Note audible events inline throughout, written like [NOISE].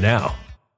now.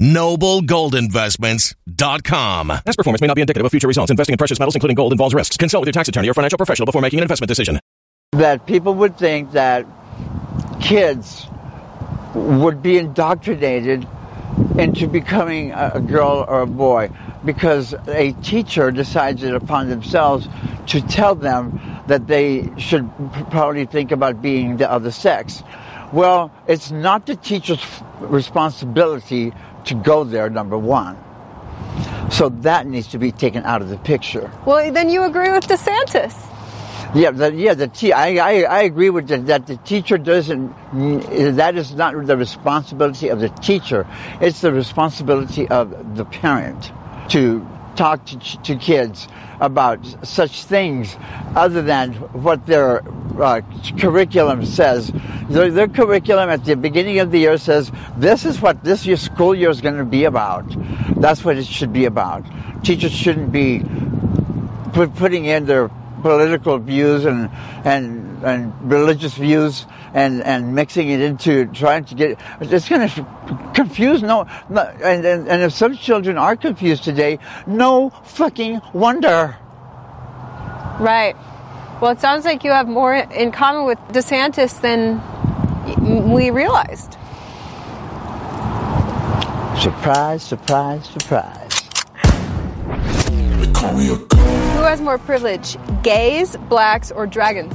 Noblegoldinvestments.com. Past performance may not be indicative of future results. Investing in precious metals, including gold, involves risks. Consult with your tax attorney or financial professional before making an investment decision. That people would think that kids would be indoctrinated into becoming a girl or a boy because a teacher decides it upon themselves to tell them that they should probably think about being the other sex. Well, it's not the teacher's responsibility to go there, number one. So that needs to be taken out of the picture. Well, then you agree with DeSantis. Yeah, the, yeah. The te- I, I, I agree with the, that. The teacher doesn't. That is not the responsibility of the teacher. It's the responsibility of the parent to talk to, to kids about such things other than what their uh, curriculum says. Their, their, curriculum at the beginning of the year says, this is what this year school year is going to be about. That's what it should be about. Teachers shouldn't be put, putting in their political views and and and religious views and and mixing it into trying to get it's going to confuse no, no and, and and if some children are confused today no fucking wonder. Right. Well it sounds like you have more in common with DeSantis than we realized. Surprise surprise surprise. Who has more privilege, gays, blacks, or dragons?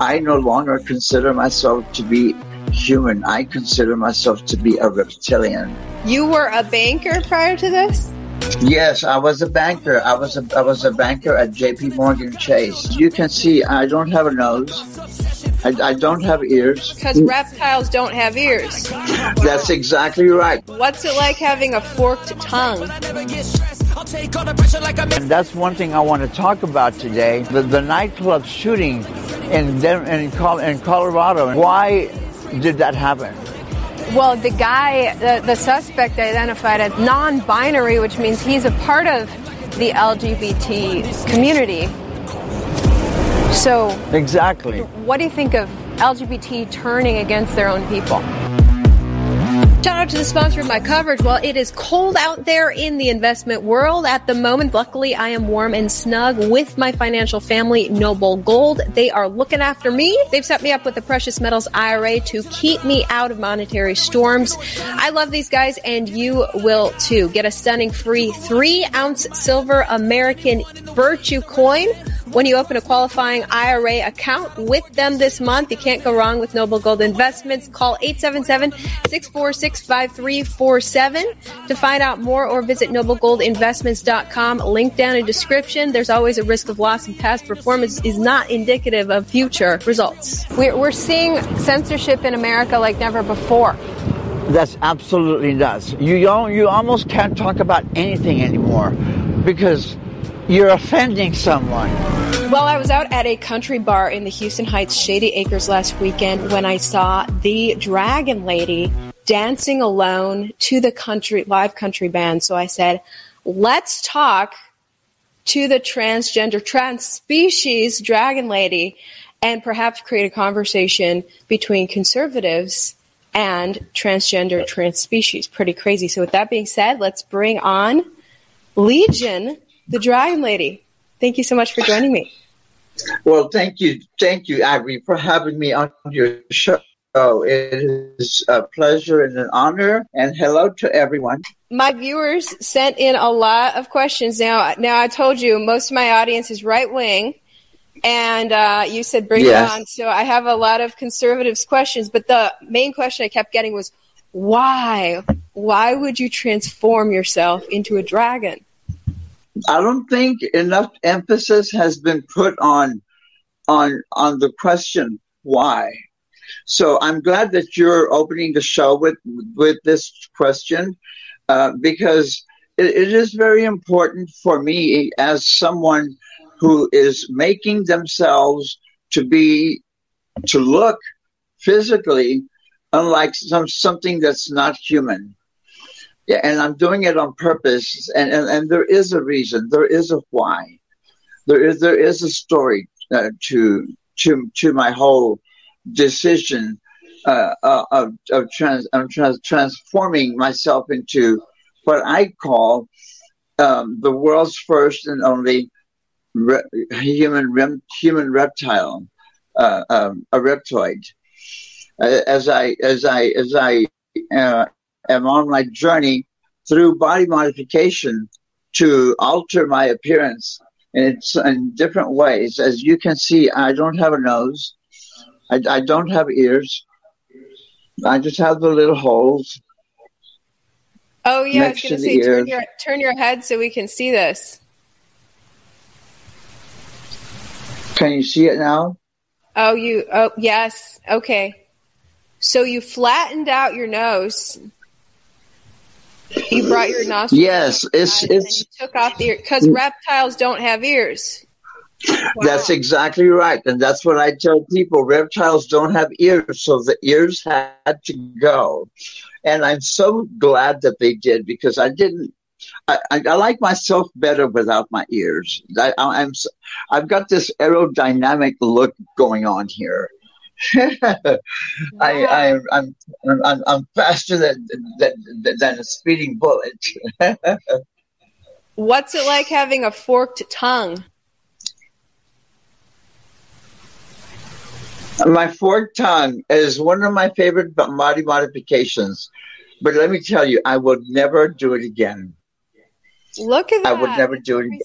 I no longer consider myself to be human. I consider myself to be a reptilian. You were a banker prior to this? Yes, I was a banker. I was a I was a banker at J.P. Morgan Chase. You can see I don't have a nose. I, I don't have ears. Because reptiles don't have ears. That's exactly right. What's it like having a forked tongue? And that's one thing I want to talk about today. The, the nightclub shooting in, in, in Colorado. Why did that happen? Well, the guy, the, the suspect identified as non binary, which means he's a part of the LGBT community. So, exactly. What do you think of LGBT turning against their own people? Shout out to the sponsor of my coverage. Well, it is cold out there in the investment world at the moment. Luckily, I am warm and snug with my financial family, Noble Gold. They are looking after me. They've set me up with the precious metals IRA to keep me out of monetary storms. I love these guys and you will too. Get a stunning free three ounce silver American virtue coin when you open a qualifying IRA account with them this month. You can't go wrong with Noble Gold Investments. Call 877-646-5347 to find out more or visit noblegoldinvestments.com. Link down in description. There's always a risk of loss and past performance is not indicative of future results. We're, we're seeing censorship in America like never before. That's absolutely nuts. You, you almost can't talk about anything anymore because you're offending someone. Well, I was out at a country bar in the Houston Heights Shady Acres last weekend when I saw the Dragon Lady dancing alone to the country live country band. So I said, "Let's talk to the transgender trans species Dragon Lady and perhaps create a conversation between conservatives and transgender trans species." Pretty crazy. So with that being said, let's bring on Legion the Dragon Lady. Thank you so much for joining me. Well, thank you, thank you, Ivory, for having me on your show. It is a pleasure and an honor. And hello to everyone. My viewers sent in a lot of questions. Now, now I told you most of my audience is right wing, and uh, you said bring yes. it on. So I have a lot of conservatives questions, but the main question I kept getting was why? Why would you transform yourself into a dragon? I don't think enough emphasis has been put on on on the question why. So I'm glad that you're opening the show with with this question uh, because it, it is very important for me as someone who is making themselves to be to look physically unlike some something that's not human. Yeah, and I'm doing it on purpose, and, and, and there is a reason, there is a why, there is there is a story uh, to to to my whole decision uh, uh of of, trans, of trans, transforming myself into what I call um, the world's first and only re- human rem- human reptile, uh, um, a reptoid. As I as I as I uh, am on my journey through body modification to alter my appearance in, in different ways. As you can see, I don't have a nose. I, I don't have ears. I just have the little holes. Oh yeah, I was going to say turn your, turn your head so we can see this. Can you see it now? Oh, you. Oh, yes. Okay. So you flattened out your nose. You brought your nostrils. Yes, it's it's. took off the ear because mm. reptiles don't have ears. Wow. That's exactly right, and that's what I tell people. Reptiles don't have ears, so the ears had to go, and I'm so glad that they did because I didn't I, I, I, like myself better without my ears. I, am I've got this aerodynamic look going on here. [LAUGHS] I, I, I'm, I'm, I'm faster than, than, than a speeding bullet. [LAUGHS] What's it like having a forked tongue? My forked tongue is one of my favorite body modifications. But let me tell you, I would never do it again. Look at that. I would never do it again.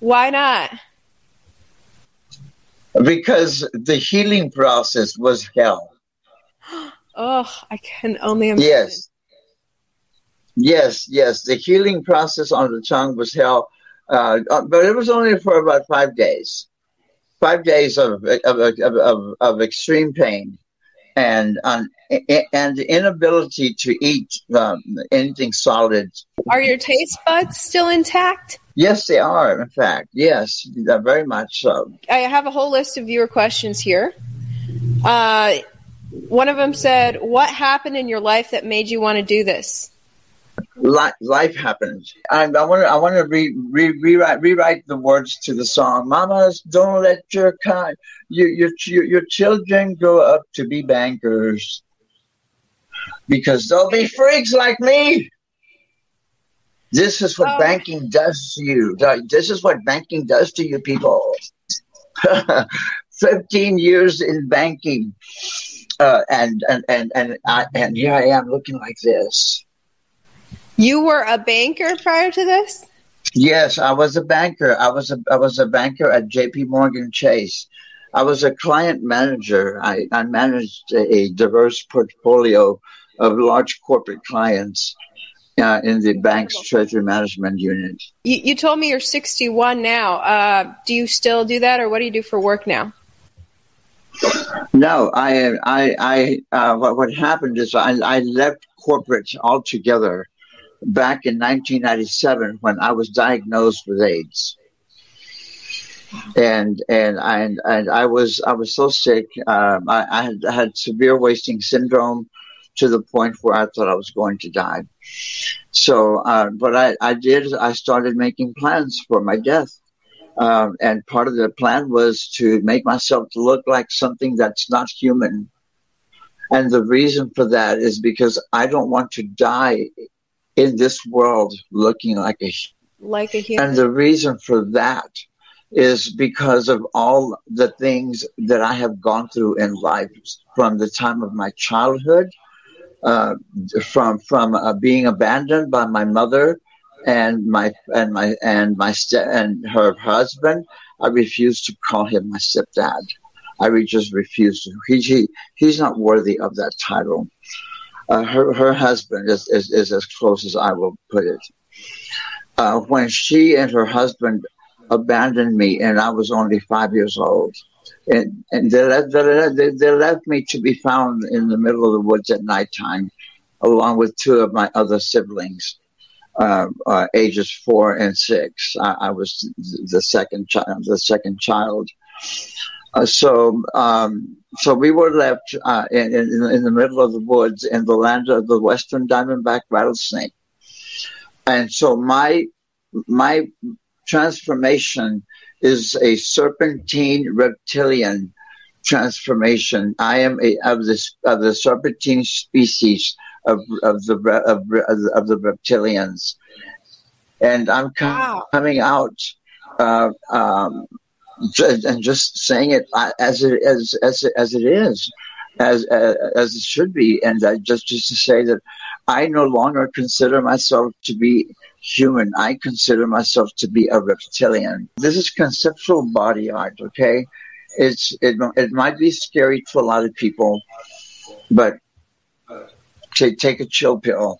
Why not? Because the healing process was hell. [GASPS] Oh, I can only imagine. Yes. Yes, yes. The healing process on the tongue was hell. Uh, uh but it was only for about five days. Five days of, of, of, of, of extreme pain and um, and the inability to eat um, anything solid. Are your taste buds still intact? Yes, they are. In fact, yes, very much so. I have a whole list of viewer questions here. Uh, one of them said, "What happened in your life that made you want to do this?" Life, happens. And I want to, I want to re, re, rewrite, rewrite the words to the song. Mamas, don't let your kind, your, your, your children grow up to be bankers because they'll be freaks like me. This is what oh. banking does to you. This is what banking does to you people. [LAUGHS] 15 years in banking. Uh, and, and, and, and, I, and here I am looking like this. You were a banker prior to this? Yes, I was a banker. I was a, I was a banker at JP Morgan Chase. I was a client manager. I, I managed a diverse portfolio of large corporate clients uh, in the bank's treasury management unit. You, you told me you're 61 now. Uh, do you still do that, or what do you do for work now? No, I, I, I. Uh, what, what happened is I, I left corporate altogether back in 1997 when I was diagnosed with AIDS. And and I and I was I was so sick. Um, I, I had, I had severe wasting syndrome to the point where I thought I was going to die. So, uh, but I, I did, I started making plans for my death. Um, and part of the plan was to make myself look like something that's not human. And the reason for that is because I don't want to die in this world looking like a like a human. And the reason for that is because of all the things that I have gone through in life from the time of my childhood uh, from from uh, being abandoned by my mother and my and my and my and her husband. I refuse to call him my stepdad. I re- just refuse to. He, he he's not worthy of that title. Uh, her her husband is, is is as close as I will put it. Uh, when she and her husband abandoned me, and I was only five years old and, and they, left, they, they left me to be found in the middle of the woods at nighttime, along with two of my other siblings, uh, uh, ages four and six. I, I, was the second child. The second child. Uh, so, um, so we were left uh, in, in, the middle of the woods in the land of the western diamondback rattlesnake, and so my my transformation is a serpentine reptilian transformation. I am a, of this of the serpentine species of of the of, of the reptilians, and I'm com- wow. coming out uh, um, and just saying it uh, as it as as as it is, as uh, as it should be, and I just just to say that I no longer consider myself to be human. I consider myself to be a reptilian. This is conceptual body art, okay? It's it, it might be scary to a lot of people, but take take a chill pill.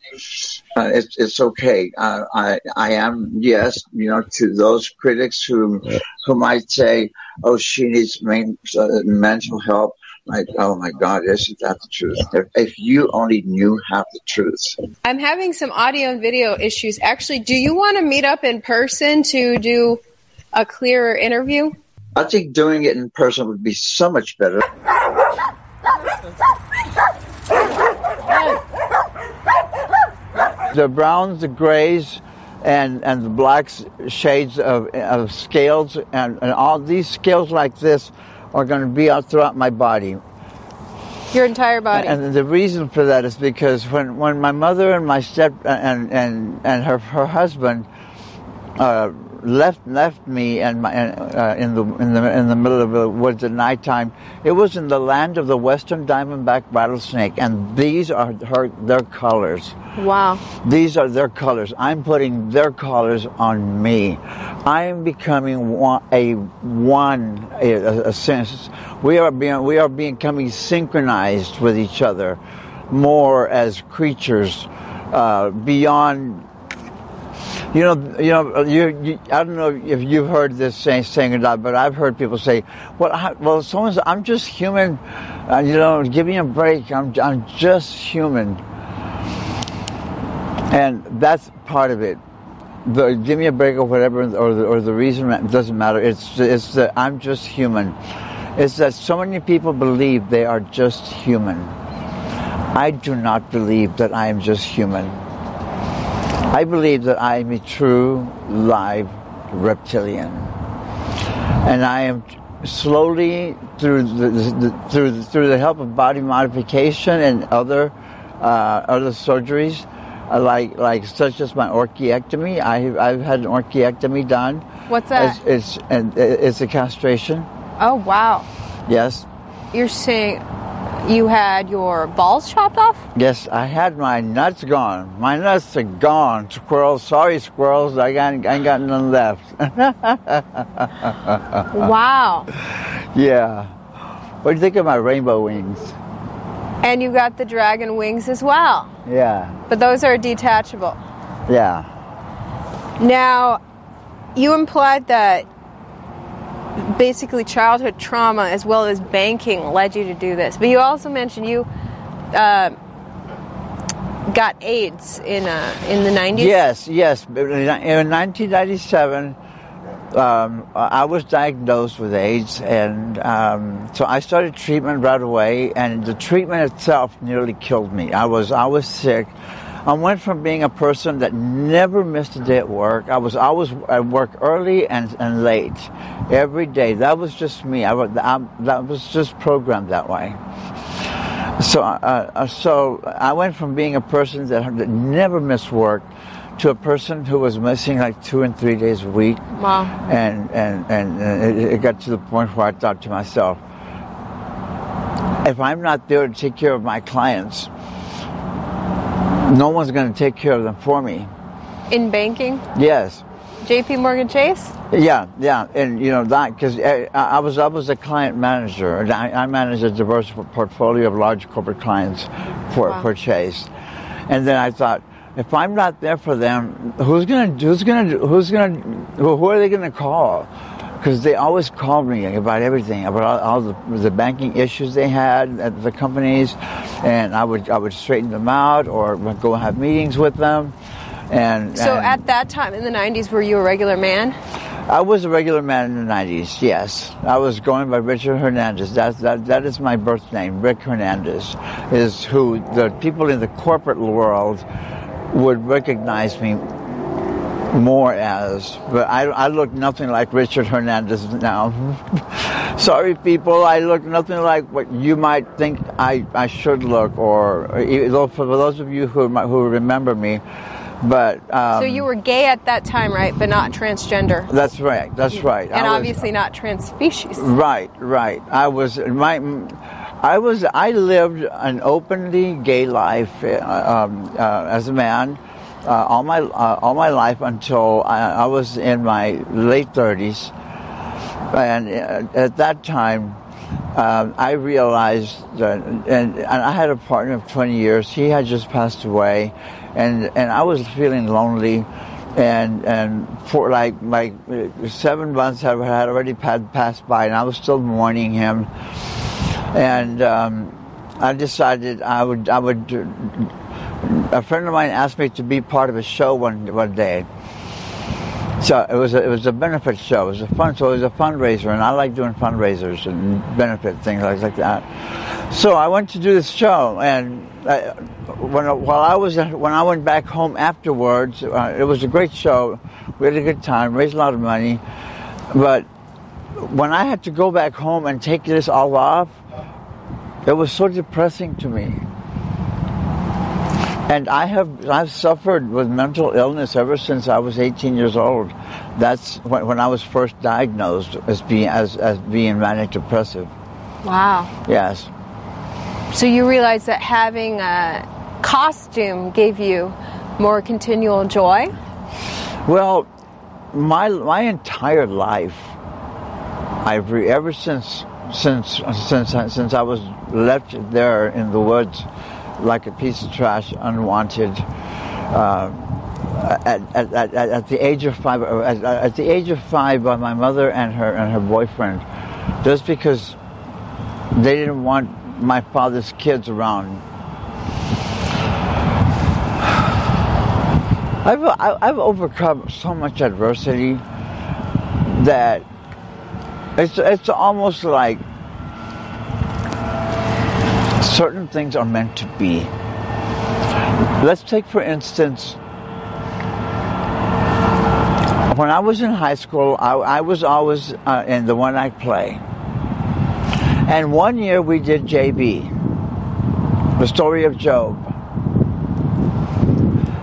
Uh, it's it's okay. Uh, I I am yes, you know, to those critics who who might say, "Oh, she needs main, uh, mental help." Like, oh my God, isn't that the truth? If, if, you only knew half the truth. I'm having some audio and video issues. Actually, do you want to meet up in person to do a clearer interview? I think doing it in person would be so much better. [LAUGHS] The browns, the grays, and and the blacks, shades of, of scales and, and all these scales like this are going to be out throughout my body. Your entire body. And the reason for that is because when, when my mother and my step and and and her her husband uh, left left me and my uh, in the in the in the middle of the woods at nighttime. It was in the land of the western diamondback rattlesnake, and these are her their colors. Wow. These are their colors. I'm putting their colors on me. I am becoming one, a one a, a, a sense. We are being we are becoming synchronized with each other more as creatures uh, beyond you know, you know, you, you, I don't know if you've heard this saying, saying or not, but I've heard people say, "Well, I, well, someone's, I'm just human. Uh, you know, give me a break. I'm, I'm just human." And that's part of it. The give me a break or whatever, or the, or the reason doesn't matter. It's it's that I'm just human. It's that so many people believe they are just human. I do not believe that I am just human. I believe that I am a true live reptilian. And I am slowly through the, the, through the, through the help of body modification and other uh, other surgeries, uh, like like such as my orchiectomy. I I've had an orchiectomy done. What's that? It's it's, it's a castration. Oh wow. Yes. You're saying you had your balls chopped off? Yes, I had my nuts gone. My nuts are gone. Squirrels, sorry squirrels, I, got, I ain't got none left. [LAUGHS] wow. Yeah. What do you think of my rainbow wings? And you got the dragon wings as well. Yeah. But those are detachable. Yeah. Now, you implied that basically childhood trauma as well as banking led you to do this. But you also mentioned you uh, got AIDS in uh, in the 90s. Yes, yes. In 1997, um, I was diagnosed with AIDS, and um, so I started treatment right away. And the treatment itself nearly killed me. I was I was sick. I went from being a person that never missed a day at work. I was always at work early and, and late every day. That was just me. I, I that was just programmed that way. So, uh, uh, so I went from being a person that, that never missed work to a person who was missing like two and three days a week. Wow. And and and, and it, it got to the point where I thought to myself, if I'm not there to take care of my clients, no one's going to take care of them for me. In banking? Yes. J.P. Morgan Chase? Yeah, yeah, and you know that because eh, I, I, was I was a client manager. and I, I managed a diverse portfolio of large corporate clients for Wow. for Chase, and then I thought. If I'm not there for them, who's gonna who's gonna who's gonna who who are they gonna call? Because they always called me about everything, about all, all the, the banking issues they had at the companies, and I would I would straighten them out or go have meetings with them. And So and- at that time in the 90s, were you a regular man? I was a regular man in the 90s, yes. I was going by Richard Hernandez. That, that, that is my birth name. Rick Hernandez is who the people in the corporate world would recognize me more as. But I, I look nothing like Richard Hernandez now. [LAUGHS] Sorry, people, I look nothing like what you might think I, I should look, or, or for those of you who, who remember me. But um, so you were gay at that time, right? But not transgender. that's right. That's right. And I was- obviously not transspecies. Right, right. I was my, I was I lived an openly gay life uh, um, uh, as a man uh, all my uh, all my life until I, I was in my late thirties, and uh, at that time. Um, I realized that, and, and I had a partner of 20 years. He had just passed away, and and I was feeling lonely, and and for like like uh, seven months had, had already passed by, and I was still mourning him, and um, I decided I would I would. A friend of mine asked me to be part of a show one one day. So it was a, it was a benefit show. It was a fun so it was a fundraiser, and I like doing fundraisers and benefit things like, that. So I went to do this show, and uh, when while I was when I went back home afterwards, uh, it was a great show. We had a good time, raised a lot of money, but when I had to go back home and take this all off, it was so depressing to me. And I have I've suffered with mental illness ever since I was 18 years old. That's when, when I was first diagnosed as being as, as being manic depressive. Wow. Yes. So you realize that having a costume gave you more continual joy? Well, my my entire life, I've re, ever since since since since I was left there in the woods, like a piece of trash, unwanted. Uh, at, at, at, at, the age of five, at, at the age of five, by my mother and her and her boyfriend, just because they didn't want my father's kids around. I've, I've overcome so much adversity that it's, it's almost like certain things are meant to be. Let's take, for instance, when I was in high school, I, I was always uh, in the one night play. And one year we did JB, the story of Job,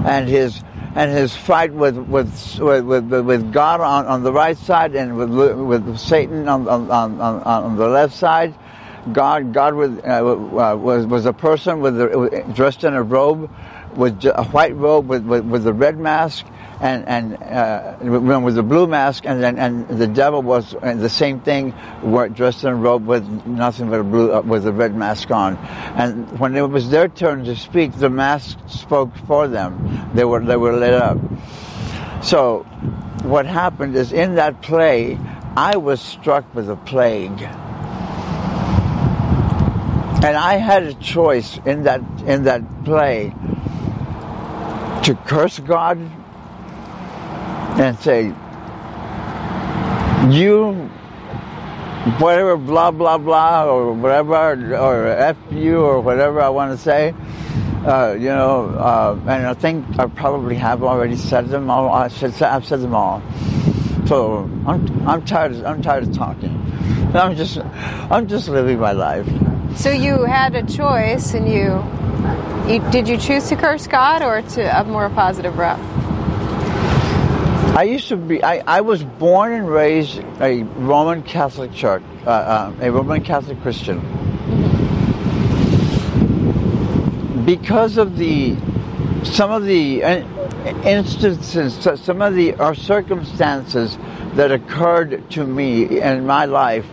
and his and his fight with with with, with God on, on the right side and with with Satan on on, on, on the left side. God God was uh, was was a person with a, dressed in a robe, with a white robe with, with, with a red mask, and and uh, with the blue mask, and then and the devil was the same thing, dressed in a robe with nothing but a blue uh, with a red mask on. And when it was their turn to speak, the mask spoke for them. They were they were lit up. So, what happened is in that play, I was struck with a plague. And I had a choice in that in that play to curse God and say, you, whatever, blah, blah, blah, or whatever, or F you, or whatever I want to say. Uh, you know, uh, and I think I probably have already said them all. I should say, I've said them all. So I'm, I'm tired. Of, I'm tired of talking. I'm just, I'm just living my life. So you had a choice, and you, you did you choose to curse God or to have more positive route? I used to be, I, I was born and raised a Roman Catholic church, uh, uh, a Roman Catholic Christian. Because of the, some of the instances, some of the or circumstances that occurred to me in my life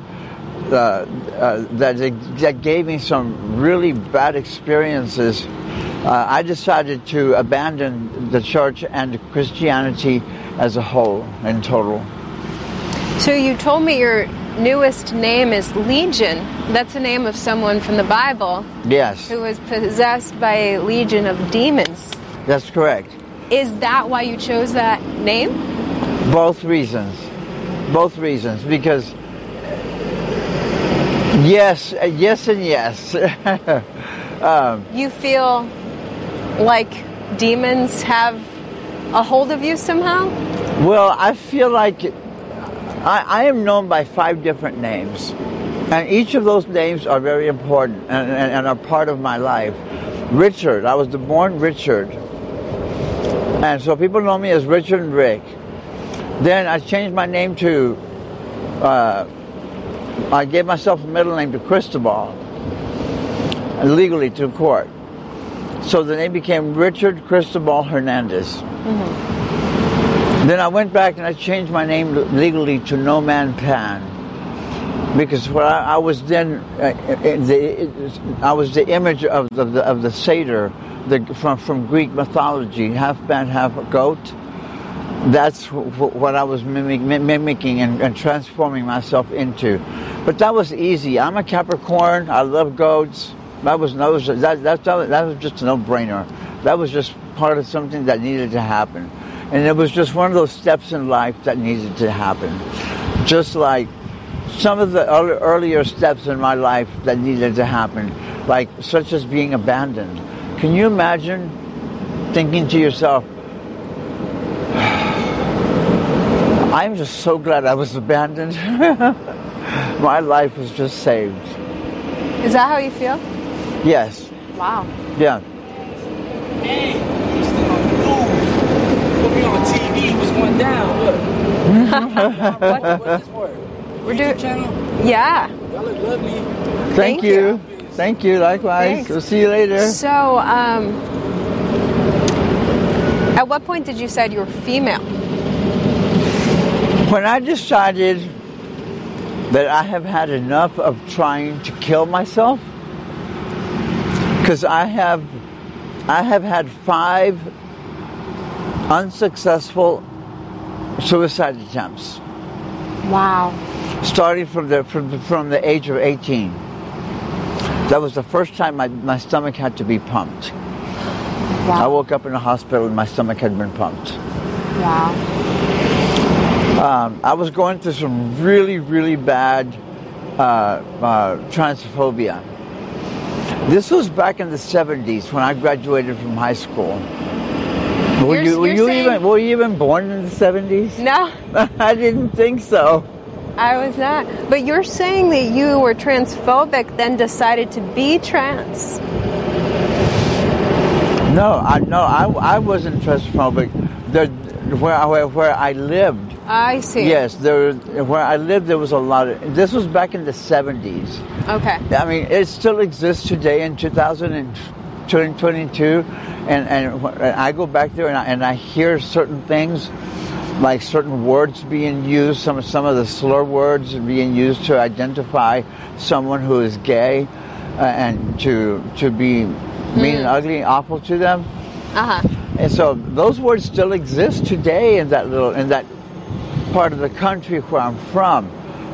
uh, uh, that, that gave me some really bad experiences, uh, I decided to abandon the church and Christianity as a whole in total. So you told me your newest name is Legion. That's the name of someone from the Bible. Yes. Who was possessed by a legion of demons. That's correct. Is that why you chose that name? Both reasons. Both reasons. Because yes, yes, and yes. [LAUGHS] um, you feel like demons have a hold of you somehow? Well, I feel like I, I am known by five different names. And each of those names are very important and, and, and, are part of my life. Richard, I was born Richard. And so people know me as Richard and Rick. Then I changed my name to, uh, I gave myself a middle name to Cristobal, legally to court. So the name became Richard Cristobal Hernandez. Mm-hmm. Then I went back and I changed my name legally to No Man Pan because what I, I was then uh, the, I was the image of the, of the, of the satyr the, from from Greek mythology, half man, half goat. That's what I was mimic, mimicking and, and transforming myself into. But that was easy. I'm a Capricorn. I love goats. That was no that that that was just a no-brainer. That was just part of something that needed to happen, and it was just one of those steps in life that needed to happen. Just like some of the earlier steps in my life that needed to happen, like such as being abandoned. Can you imagine thinking to yourself, I'm just so glad I was abandoned. [LAUGHS] my life was just saved. Is that how you feel? Yes. Wow. Yeah. Hey, you still on the news. Look me on TV. What's going down? Look. What? [LAUGHS] What's this for? We're YouTube doing- channel. Yeah. Y'all look lovely. Thank, Thank you. you. Thank you. Likewise. Thanks. We'll see you later. So, um, at what point did you decide you were female? When I decided that I have had enough of trying to kill myself, because I have, I have had five unsuccessful suicide attempts, Wow. starting from the from, from the age of 18. That was the first time my, my stomach had to be pumped. Wow. I woke up in the hospital and my stomach had been pumped. Wow. Um, I was going through some really, really bad uh, uh, transphobia. This was back in the 70s when I graduated from high school. Were You're- you, were you saying- even were you even born in the 70s? No, [LAUGHS] I didn't think so. I was not. But you're saying that you were transphobic, then decided to be trans. No, I no, I, I wasn't transphobic. The, where, I- where where I lived, I see. yes, there where I lived there was a lot of. This was back in the 70s. Okay. I mean, it still exists today in 2022, and and and I go back there and I, and I hear certain things, like certain words being used, some some of the slur words being used to identify someone who is gay, uh, and to to be mean and ugly and awful to them. Uh huh. And so those words still exist today in that little in that part of the country where I'm from,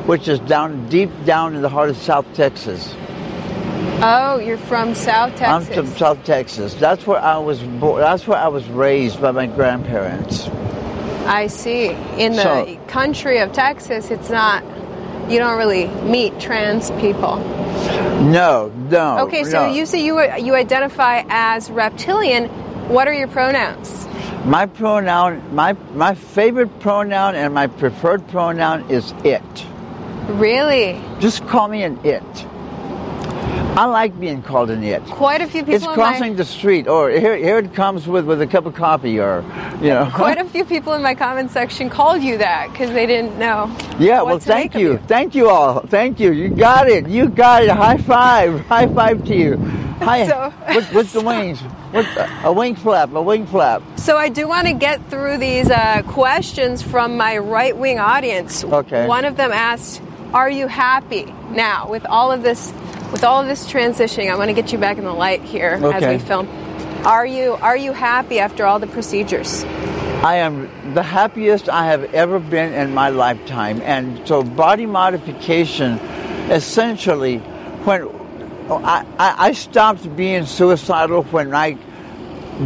which is down deep down in the heart of South Texas. Oh, you're from South Texas. I'm from South Texas. That's where I was born. That's where I was raised by my grandparents. I see. In the So- country of Texas, it's not. You don't really meet trans people. No, no. Okay, so no. you say you you identify as reptilian. What are your pronouns? my pronoun, my my favorite pronoun and my preferred pronoun is it. Really? Just call me an it. I like being called an it. Quite a few people. It's in crossing my, the street, or here, here it comes with, with a cup of coffee, or you know. Quite a few people in my comment section called you that because they didn't know. Yeah, what well, thank of you. Thank you all. Thank you. You got it. You got it. High five. High five to you. Hi. So- with, with the [LAUGHS] wings. With a wing flap. A wing flap. So I do want to get through these uh, questions from my right wing audience. Okay. One of them asked, "Are you happy now with all of this, with all of this transitioning?" I want to get you back in the light here as we film. Are you are you happy after all the procedures? I am the happiest I have ever been in my lifetime. And so body modification, essentially, when I, I stopped being suicidal when I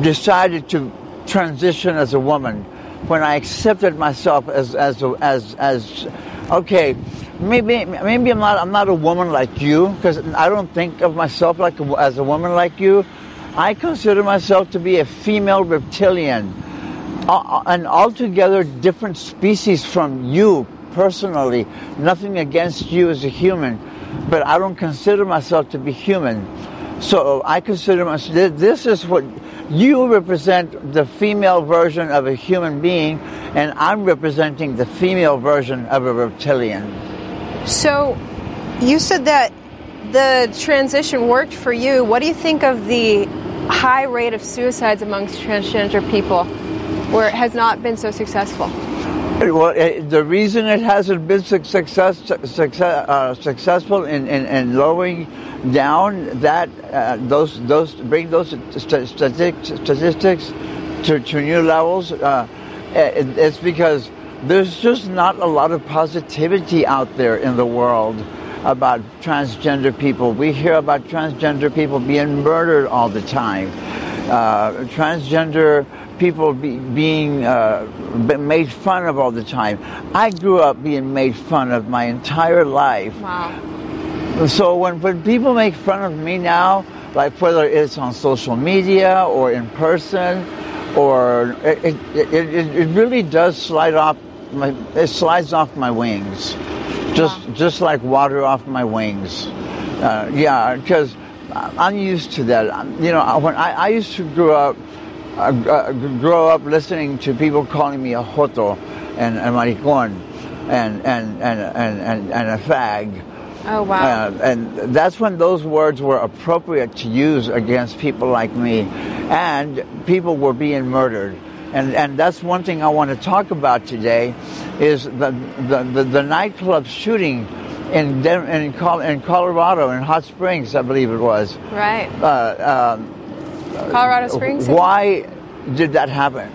decided to transition as a woman, when I accepted myself as as as as okay, maybe maybe I'm not I'm not a woman like you because I don't think of myself like a, as a woman like you. I consider myself to be a female reptilian, an altogether different species from you personally. Nothing against you as a human, but I don't consider myself to be human. So I consider myself, this is what you represent the female version of a human being, and I'm representing the female version of a reptilian. So, you said that the transition worked for you. What do you think of the high rate of suicides amongst transgender people, where it has not been so successful? Well, eh, the reason it hasn't been suc- success, success, uh, successful in, in, in lowering down that uh, those those bring those statistics, statistics to, to new levels, uh, it, it's because there's just not a lot of positivity out there in the world about transgender people. We hear about transgender people being murdered all the time. Uh, transgender people be, being uh, made fun of all the time. I grew up being made fun of my entire life. Wow. So when, when people make fun of me now, like whether it's on social media or in person, or it, it, it, it really does slide off my, it slides off my wings, just Wow. just like water off my wings. Uh, yeah, because I'm used to that. You know, when I, I used to grow up, uh, uh, grow up listening to people calling me a joto and a maricon and and and and and, and a fag. Oh wow. Uh, and that's when those words were appropriate to use against people like me. And people were being murdered. And, and that's one thing I want to talk about today is the, the, the, the nightclub shooting in, in, in Colorado, in Hot Springs, I believe it was. right. Uh, um, Colorado Springs. why did that happen?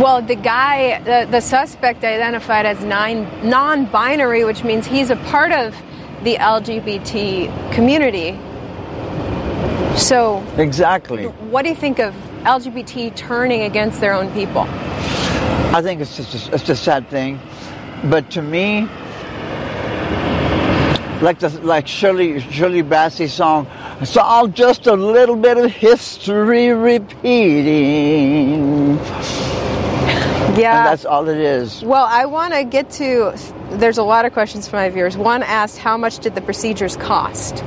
Well, the guy, the, the suspect identified as nine, non-binary, which means he's a part of the LGBT community. So, Exactly. what do you think of LGBT turning against their own people? I think it's just a, it's a sad thing, but to me, like the like Shirley Shirley Bassey's song, it's all just a little bit of history repeating, Yeah. and that's all it is. Well, I want to get to. There's a lot of questions from my viewers. One asked, "How much did the procedures cost?"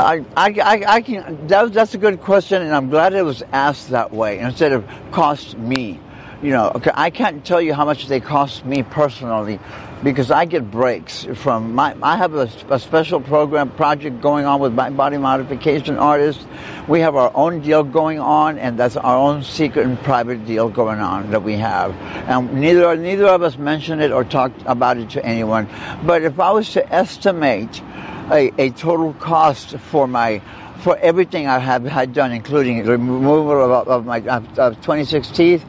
I, I, I, I can. That, that's a good question, and I'm glad it was asked that way instead of cost me. You know, okay, I can't tell you how much they cost me personally because I get breaks from my. I have a, a special program project going on with my body modification artists. We have our own deal going on, and that's our own secret and private deal going on that we have. And neither neither of us mentioned it or talked about it to anyone. But if I was to estimate a, a total cost for my for everything I have had done, including the removal of, of my of 26 teeth,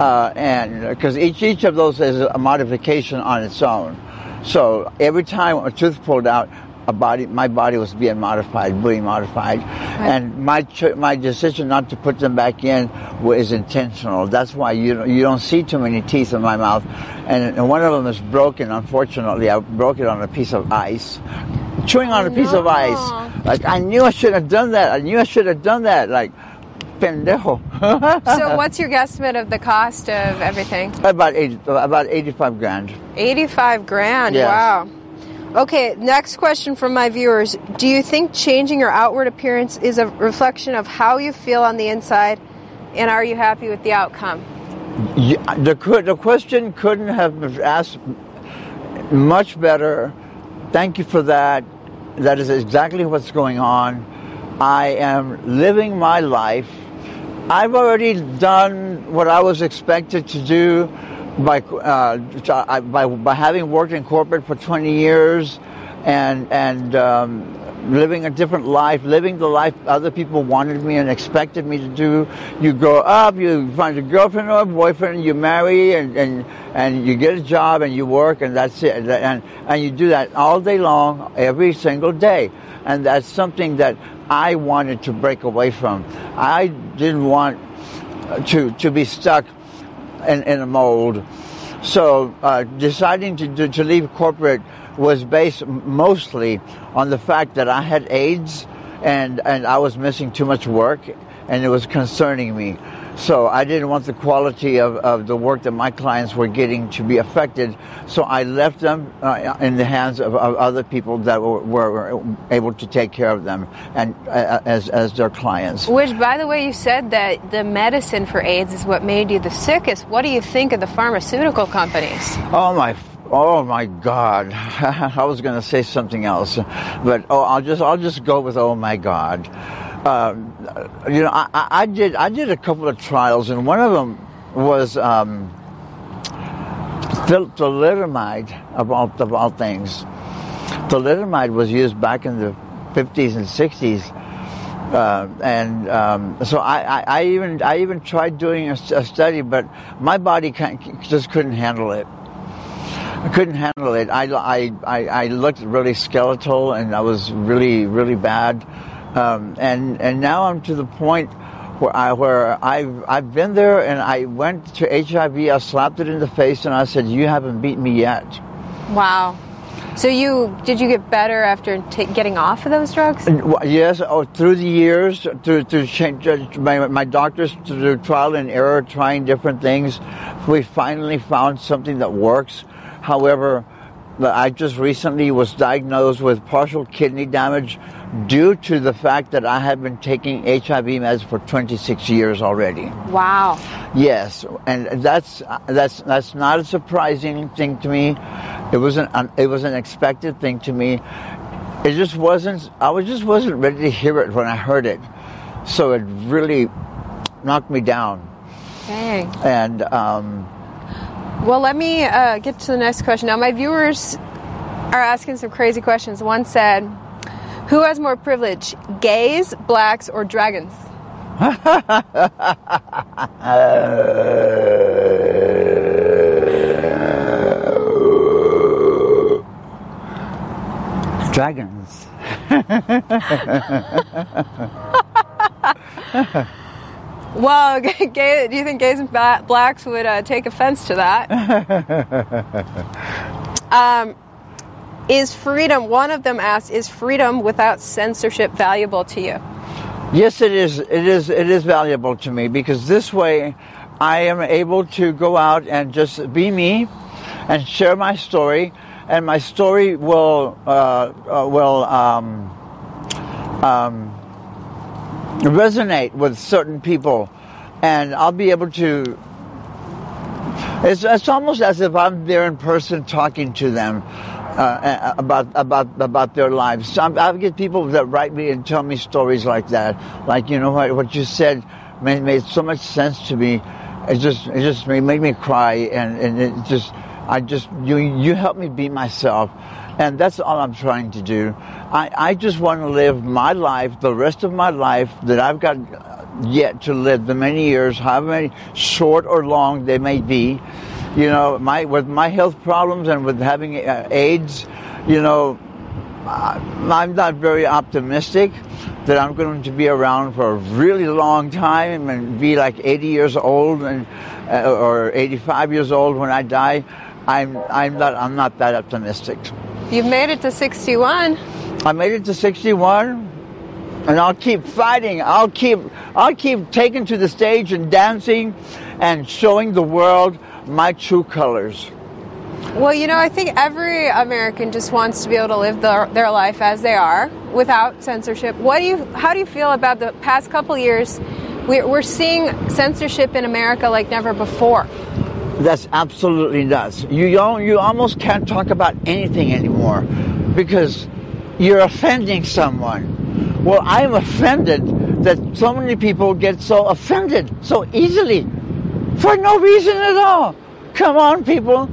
uh, and because each each of those is a modification on its own. So every time a tooth pulled out, a body my body was being modified, being modified, and my my decision not to put them back in was intentional. That's why you don't, you don't see too many teeth in my mouth, and, and one of them is broken. Unfortunately, I broke it on a piece of ice. Chewing on a piece of ice. Like I knew I should have done that. I knew I should have done that. Like pendejo. [LAUGHS] So, what's your guesstimate of the cost of everything? about eighty, about eighty-five grand. 85 grand. Yes. Wow. Okay, next question from my viewers. Do you think changing your outward appearance is a reflection of how you feel on the inside? And are you happy with the outcome? Yeah, the the question couldn't have been asked much better. Thank you for that. That is exactly what's going on. I am living my life. I've already done what I was expected to do by uh, by by having worked in corporate for 20 years and and um, living a different life, living the life other people wanted me and expected me to do. You grow up, you find a girlfriend or a boyfriend, you marry, and, and, and you get a job and you work, and that's it. And, and you do that all day long, every single day. And that's something that I wanted to break away from. I didn't want to, to be stuck in, in a mold. So uh, deciding to, to, to leave corporate was based mostly on the fact that I had AIDS and, and I was missing too much work and it was concerning me. So I didn't want the quality of, of the work that my clients were getting to be affected. So I left them uh, in the hands of, of other people that were, were able to take care of them and uh, as, as their clients. Which, by the way, you said that the medicine for AIDS is what made you the sickest. What do you think of the pharmaceutical companies? Oh my Oh my God! [LAUGHS] I was going to say something else, but oh, I'll just I'll just go with oh my God. Um, you know, I, I did I did a couple of trials, and one of them was um, thal- thalidomide of all things. Thalidomide was used back in the 50s and 60s. Uh, and um, so I, I, I even I even tried doing a, a study, but my body just couldn't handle it. I couldn't handle it. I, I, I, I looked really skeletal and I was really, really bad. Um, and, and now I'm to the point where I where I've I've been there and I went to HIV. I slapped it in the face and I said, "You haven't beaten me yet." Wow. So you did you get better after ta getting off of those drugs? Yes, oh, through the years, through, through change, my, my doctors, through trial and error, trying different things, we finally found something that works. However, I just recently was diagnosed with partial kidney damage due to the fact that I had been taking HIV meds for 26 years already. Wow. Yes, and that's that's that's not a surprising thing to me. It was an it was an expected thing to me. It just wasn't. I was just wasn't ready to hear it when I heard it, so it really knocked me down. Dang. And um, Well, let me uh, get to the next question. Now, my viewers are asking some crazy questions. One said, "Who has more privilege, gays, blacks, or dragons?" dragons. [LAUGHS] Well, [LAUGHS] gay, do you think gays and blacks would uh, take offense to that? [LAUGHS] um, is freedom? One of them asked, "Is freedom without censorship valuable to you?" Yes, it is. It is. It is valuable to me because this way, I am able to go out and just be me, and share my story, and my story will uh, uh, will um, um, resonate with certain people, and I'll be able to. It's, it's almost as if I'm there in person talking to them uh, about about about their lives. So I, get people that write me and tell me stories like that, like you know what what you said made, made so much sense to me. It just it just made, made me cry, and and it just I just you you helped me be myself. And that's all I'm trying to do. I, I just want to live my life, the rest of my life that I've got yet to live, the many years, however many short or long they may be. You know, my with my health problems and with having uh, AIDS, you know, I'm not very optimistic that I'm going to be around for a really long time and be like 80 years old and uh, or 85 years old when I die. I'm I'm not I'm not that optimistic. You've made it to 61. I made it to 61 and I'll keep fighting. I'll keep I'll keep taking to the stage and dancing and showing the world my true colors. Well, you know, I think every American just wants to be able to live their, their life as they are without censorship. What do you? How do you feel about the past couple years? We're, we're seeing censorship in America like never before. That's absolutely nuts. You you almost can't talk about anything anymore because you're offending someone. Well, I'm offended that so many people get so offended so easily for no reason at all. Come on, people.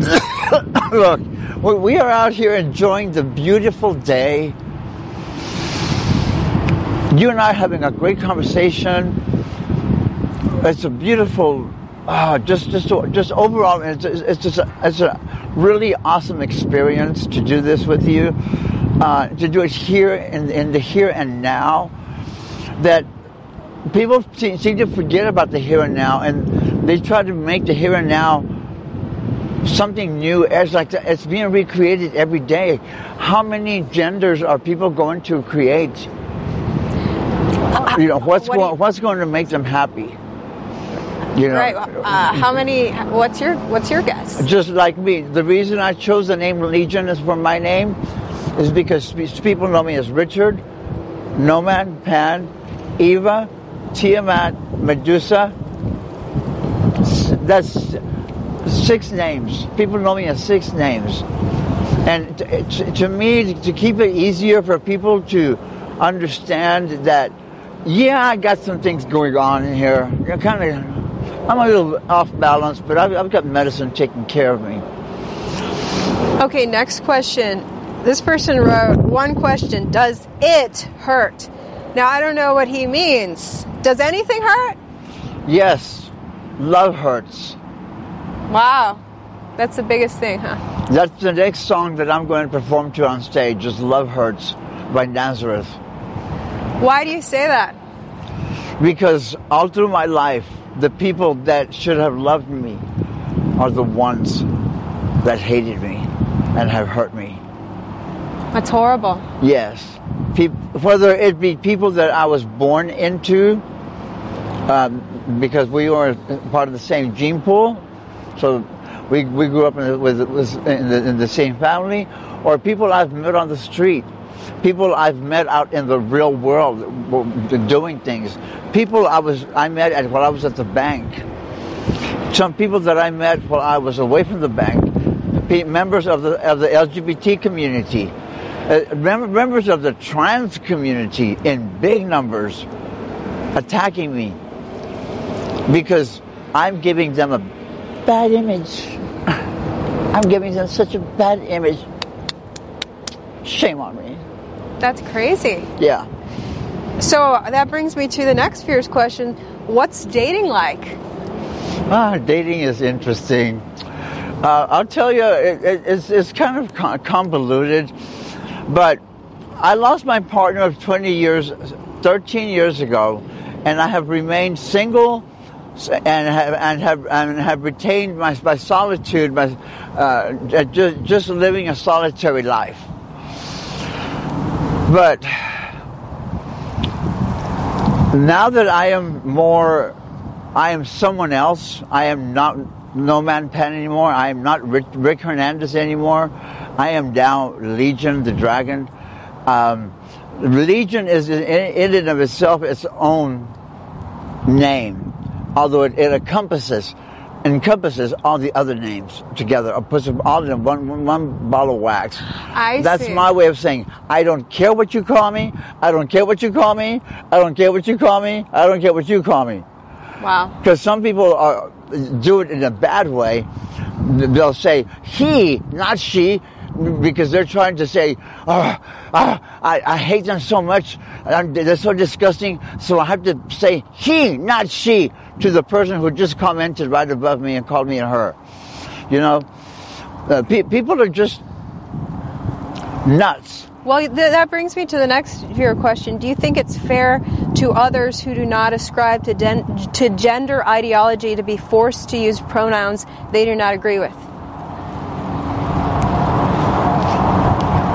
[COUGHS] Look, we- we are out here enjoying the beautiful day. You and I are having a great conversation. It's a beautiful, uh, just just just overall, it's, it's just a, it's a really awesome experience to do this with you, uh, to do it here in in the here and now. That people se- seem to forget about the here and now, and they try to make the here and now something new. It's like the, it's being recreated every day. How many genders are people going to create? You know what's What do you- going what's going to make them happy. You know, Right. Uh, how many? What's your What's your guess? just like me. The reason I chose the name Legion is for my name is because people know me as Richard, No Man, Pan, Eva, Tiamat, Medusa. That's six names. People know me as six names. And t- t- to me, to keep it easier for people to understand that, yeah, I got some things going on in here. Kind of, I'm a little off balance, but I've, I've got medicine taking care of me. Okay. Next question. This person wrote one question: Does it hurt? Now I don't know what he means. Does anything hurt? Yes, love hurts. Wow, that's the biggest thing, huh? That's the next song that I'm going to perform to on stage. Is "Love Hurts" by Nazareth. Why do you say that? Because all through my life, the people that should have loved me are the ones that hated me and have hurt me. That's horrible. Yes. Peop whether it be people that I was born into, um, because we were part of the same gene pool, so we, we grew up in the, with, with, in, the, in the same family, or people I've met on the street, people I've met out in the real world doing things, people I was I met at while I was at the bank, some people that I met while I was away from the bank, members of the of the LGBT community, uh, members of the trans community in big numbers attacking me because I'm giving them a bad image. I'm giving them such a bad image. Shame on me. That's crazy. Yeah. So that brings me to the next fierce question. What's dating like? Ah, dating is interesting. Uh, I'll tell you, it, it, it's, it's kind of convoluted, but I lost my partner of 20 years, 13 years ago, and I have remained single and have and have and have retained my, my solitude, my uh, just, just living a solitary life. But now that I am more, I am someone else. I am not No Man Pan anymore. I am not Rick, Rick Hernandez anymore. I am now Legion the Dragon. Um, Legion is in, in and of itself its own name, although it, it encompasses encompasses all the other names together, or puts them all in one, one ball of wax. I That's see. my way of saying, I don't care what you call me, I don't care what you call me, I don't care what you call me, I don't care what you call me. Wow. Because some people are, do it in a bad way. They'll say he, not she, because they're trying to say, oh, oh, I, I hate them so much. They're so disgusting. So I have to say he, not she, to the person who just commented right above me and called me a her. You know, uh, pe- people are just nuts. Well, th- that brings me to the next your question. Do you think it's fair to others who do not ascribe to, den- to gender ideology to be forced to use pronouns they do not agree with?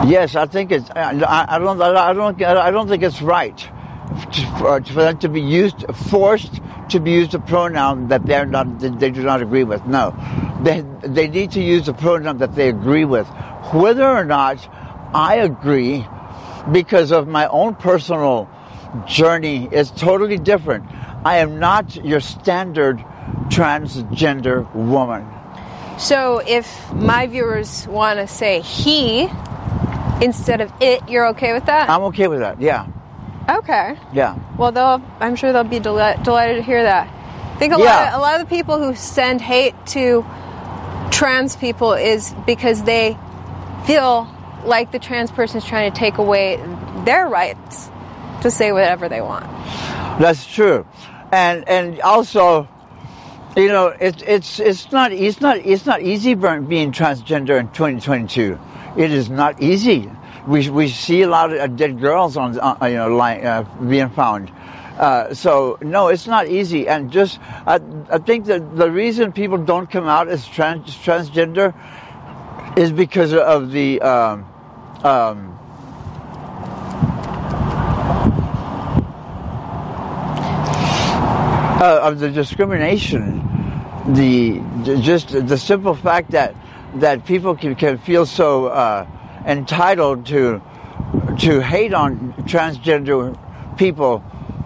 Yes, I think it's. I, I don't. I don't. I don't think it's right Uh, for, for them to be used, forced to be used a pronoun that they're not. They do not agree with. No, they they need to use a pronoun that they agree with, whether or not I agree, because of my own personal journey is totally different. I am not your standard transgender woman. So if my viewers want to say he instead of it, you're okay with that? I'm okay with that. Yeah, okay. yeah. Well, they'll. I'm sure they'll be deli- delighted to hear that. I think a lot. Of, a lot of the people who send hate to trans people is because they feel like the trans person is trying to take away their rights to say whatever they want. That's true, and and also, you know, it's it's it's not it's not it's not easy being transgender in 2022. It is not easy. We we see a lot of dead girls on uh, you know like uh, being found. Uh, so no, it's not easy, and just I, I think that the reason people don't come out as trans, transgender is because of the um, um, uh, of the discrimination, the just the simple fact that that people can, can feel so uh, entitled to to hate on transgender people,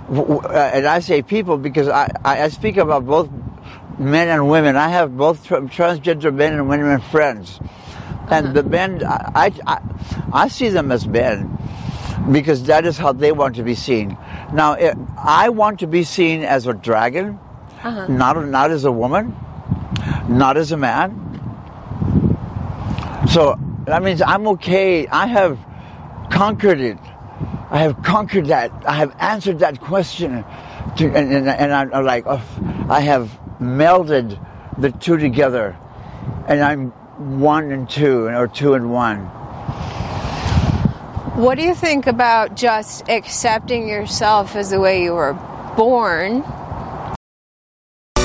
uh, and I say people because I, I speak about both men and women. I have both tr- transgender men and women friends, and uh-huh. the men I, I I see them as men because that is how they want to be seen. Now, it, I want to be seen as a dragon, uh-huh. not not as a woman, not as a man. So that means I'm okay. I have conquered it. I have conquered that. I have answered that question, to, and, and, and I'm like, oh, I have melded the two together, and I'm one and two, or two and one. What do you think about just accepting yourself as the way you were born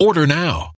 Order now.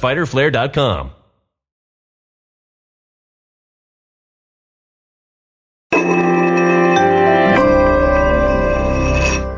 www.fighterflare.com.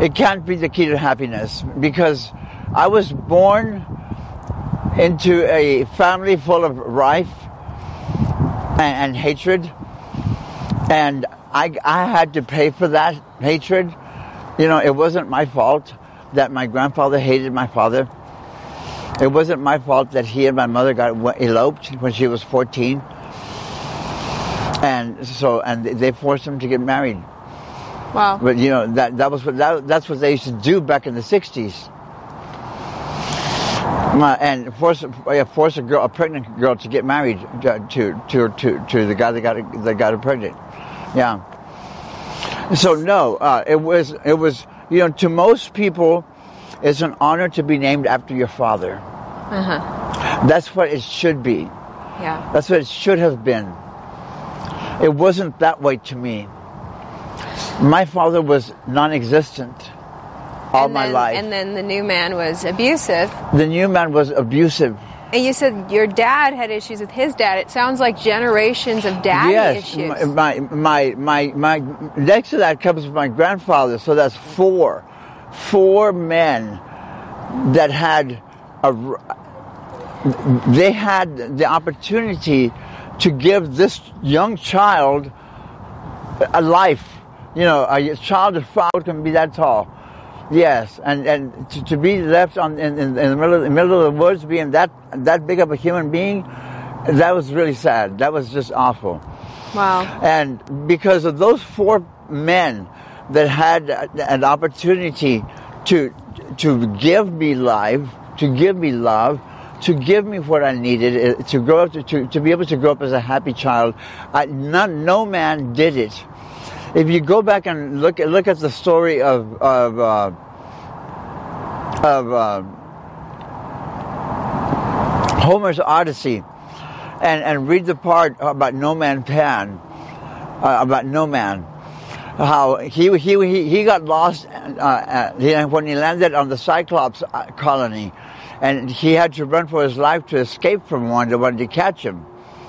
It can't be the key to happiness because I was born into a family full of rife and, and hatred, and I, I had to pay for that hatred. You know, it wasn't my fault that my grandfather hated my father. It wasn't my fault that he and my mother got eloped when she was 14. And so, and they forced him to get married. Wow. But you know that that was what that, that's what they used to do back in the '60s. Uh, and force uh, force a girl, a pregnant girl, to get married to to to, to, to the guy that got that got her pregnant. Yeah. So no, uh, it was it was you know to most people, it's an honor to be named after your father. Uh huh. That's what it should be. Yeah. That's what it should have been. It wasn't that way to me. My father was non-existent all and my then, life. And then the new man was abusive. the new man was abusive. And you said your dad had issues with his dad. It sounds like generations of daddy yes, issues. my, my my my next to that comes my grandfather. So that's four, four men that had a, They had the opportunity to give this young child a life. You know, a child of five can be that tall. Yes, and and to, to be left on in, in, in the middle of, the middle of the woods, being that that big of a human being, that was really sad. That was just awful. wow. And because of those four men that had an opportunity to to give me life, to give me love, to give me what I needed, uh, to grow up, to, to, to be able to grow up as a happy child. I, not, no man did it. If you go back and look at look at the story of of uh, of uh, Homer's Odyssey, and and read the part about No Man Pan, uh, about No Man, how he he he, got lost uh, when he landed on the Cyclops uh, colony, and he had to run for his life to escape from one that wanted to catch him.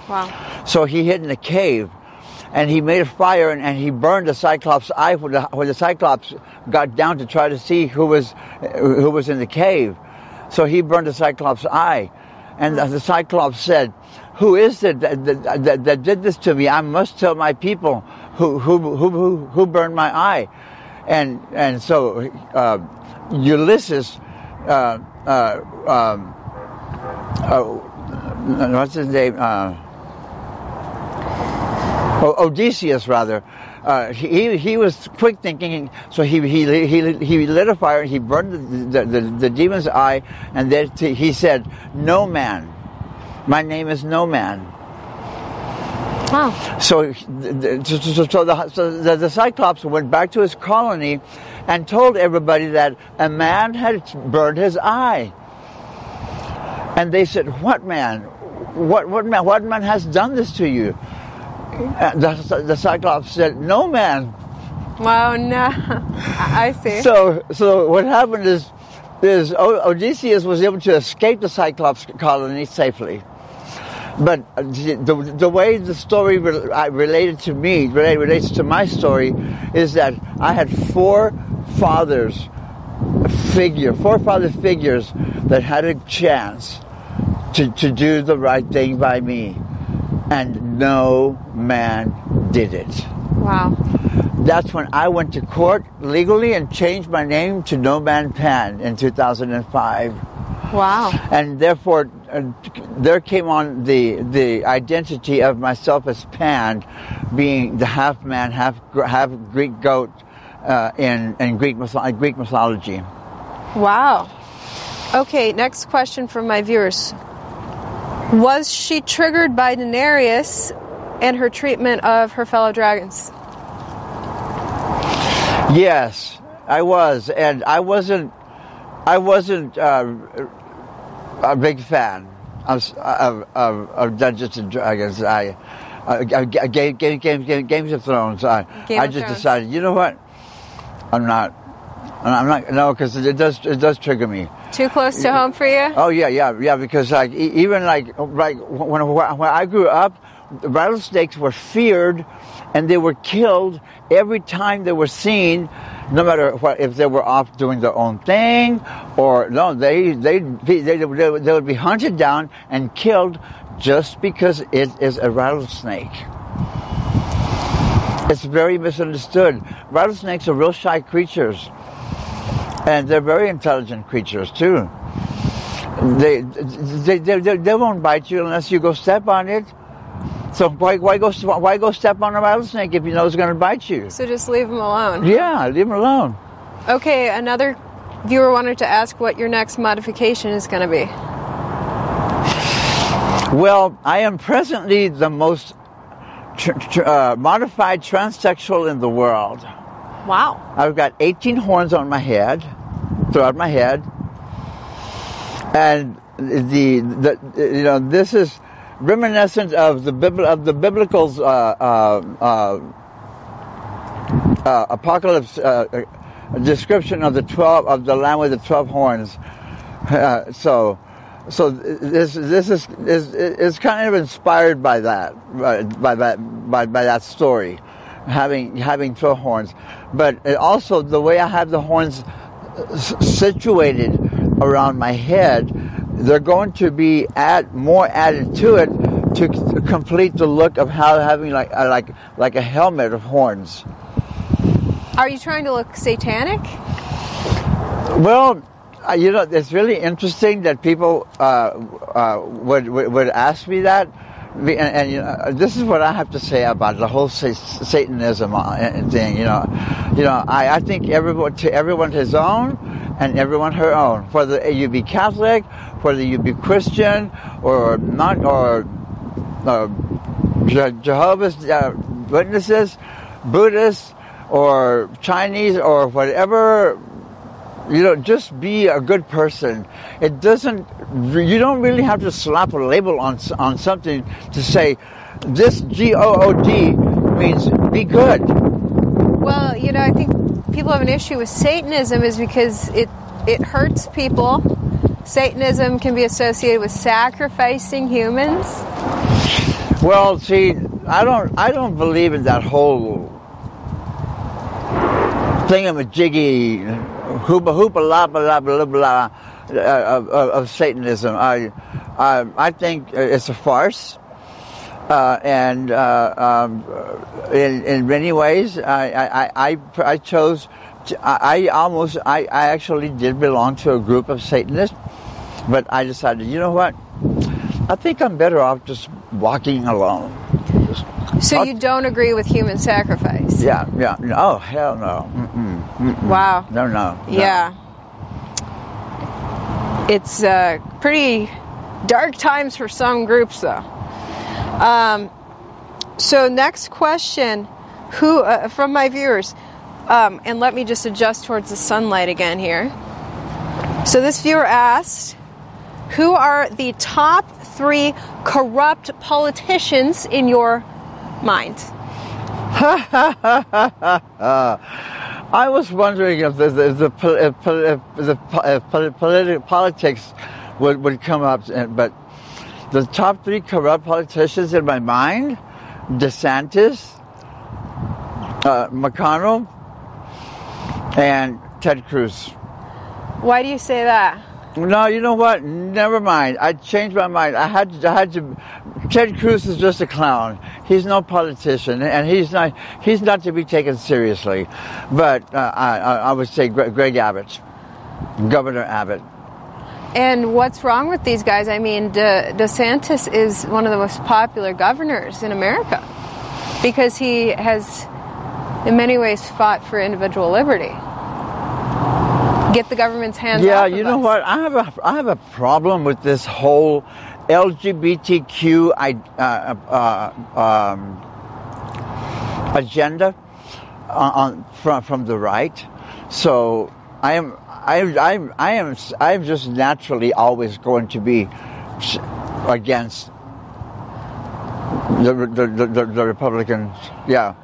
Wow. So he hid in a cave and he made a fire and, and he burned the Cyclops' eye when the, the Cyclops got down to try to see who was who was in the cave. So he burned the Cyclops' eye, and the, the Cyclops said, "Who is it that, that, that, that, did this to me? I must tell my people who who who who, burned my eye." And and so uh, Ulysses. Uh, uh, um, uh, what's his name? Odysseus, rather. Uh, he he was quick thinking, so he he he he lit a fire. He burned the the, the, the demon's eye, and then he said, "No man, my name is No Man." Wow. So, so, so, the, so the, the Cyclops went back to his colony and told everybody that a man had burned his eye. And they said, "What man? What what man? What man has done this to you?" Uh, the, the Cyclops said, "No man." Wow, no, [LAUGHS] I see. So, so what happened is, is Odysseus was able to escape the Cyclops colony safely. But uh, the, the way the story uh, related to me, relates to my story, is that I had four fathers figure, four father figures that had a chance to, to do the right thing by me and no man did it. Wow. That's when I went to court legally and changed my name to No Man Pan in 2005. Wow. And therefore, uh, there came on the the identity of myself as Pan, being the half man, half half Greek goat uh, in in Greek Greek mythology. Wow. Okay, next question from my viewers. Was she triggered by Daenerys and her treatment of her fellow dragons? Yes, I was, and I wasn't. I wasn't uh, a big fan of, of, of, of Dungeons and Dragons. I, uh, game, game, game, Games of Thrones. I, I just Thrones. decided, you know what? I'm not. I'm not. No, because it does. It does trigger me. Too close to home for you? Oh yeah, yeah, yeah. Because like even like like when when I grew up, rattlesnakes were feared, and they were killed every time they were seen, no matter what if they were off doing their own thing or no, they they they they, they would be hunted down and killed just because it is a rattlesnake. It's very misunderstood. Rattlesnakes are real shy creatures and they're very intelligent creatures too. They, they, they, they, won't bite you unless you go step on it. So why, why go why go step on a rattlesnake if you know it's going to bite you? So just leave them alone. Yeah, leave them alone. Okay, another viewer wanted to ask what your next modification is going to be. Well, I am presently the most tr- tr- uh, modified transsexual in the world. Wow. I've got 18 horns on my head, throughout my head. And the, the you know, this is reminiscent of the of the biblical uh, uh, uh, uh apocalypse uh, description of the 12 of the lamb with the 12 horns. [LAUGHS] Uh, so so this this is is is kind of inspired by that by that by, by that story having having 12 horns but also the way I have the horns situated around my head, they're going to be add more added to it to, complete the look of how having like a, like like a helmet of horns. Are you trying to look satanic? Well, uh, you know, it's really interesting that people uh, uh, would, would, would ask me that and, and you know, this is what I have to say about the whole Satanism uh, thing. You know, you know, I, I think everyone to everyone his own, and everyone her own. Whether you be Catholic, whether you be Christian or not, or uh, Je- Jehovah's uh, Witnesses, Buddhists, or Chinese, or whatever. You know, just be a good person. It doesn't. You don't really have to slap a label on on something to say this G O O D means be good. Well, you know, I think people have an issue with Satanism is because it it hurts people. Satanism can be associated with sacrificing humans. Well, see, I don't, I don't believe in that whole thingamajiggy, hoopa hoopa la blah blah blah of, of Satanism. I, I, I think it's a farce. Uh, and uh, um, in, in many ways, I, I, I, I chose, to, I, I almost, I, I actually did belong to a group of Satanists, but I decided, you know what? I think I'm better off just walking alone. Just- So I'll- you don't agree with human sacrifice? yeah, yeah. Oh, hell no. Mm-mm, mm-mm. Wow. No, no. no. Yeah. It's uh, pretty dark times for some groups, though. Um, so, next question who uh, from my viewers, um, and let me just adjust towards the sunlight again here. So, this viewer asked, Who are the top three corrupt politicians in your mind? [LAUGHS] I was wondering if the, if the, if, if the po- if politi- politics would, would come up, but the top three corrupt politicians in my mind DeSantis, uh, McConnell, and Ted Cruz. Why do you say that? No, you know what? Never mind. I changed my mind. I had to, I had to. Ted Cruz is just a clown. He's no politician, and he's not. He's not to be taken seriously. But uh, I, I would say Greg, Greg Abbott, Governor Abbott. And what's wrong with these guys? I mean, De, DeSantis is one of the most popular governors in America because he has, in many ways, fought for individual liberty. Get the government's hands Yeah, off of you know us. what? I have a I have a problem with this whole LGBTQ uh, uh, um, agenda on, on from from the right. So I am I I I am I am just naturally always going to be against the, the, the, the Republicans. Yeah.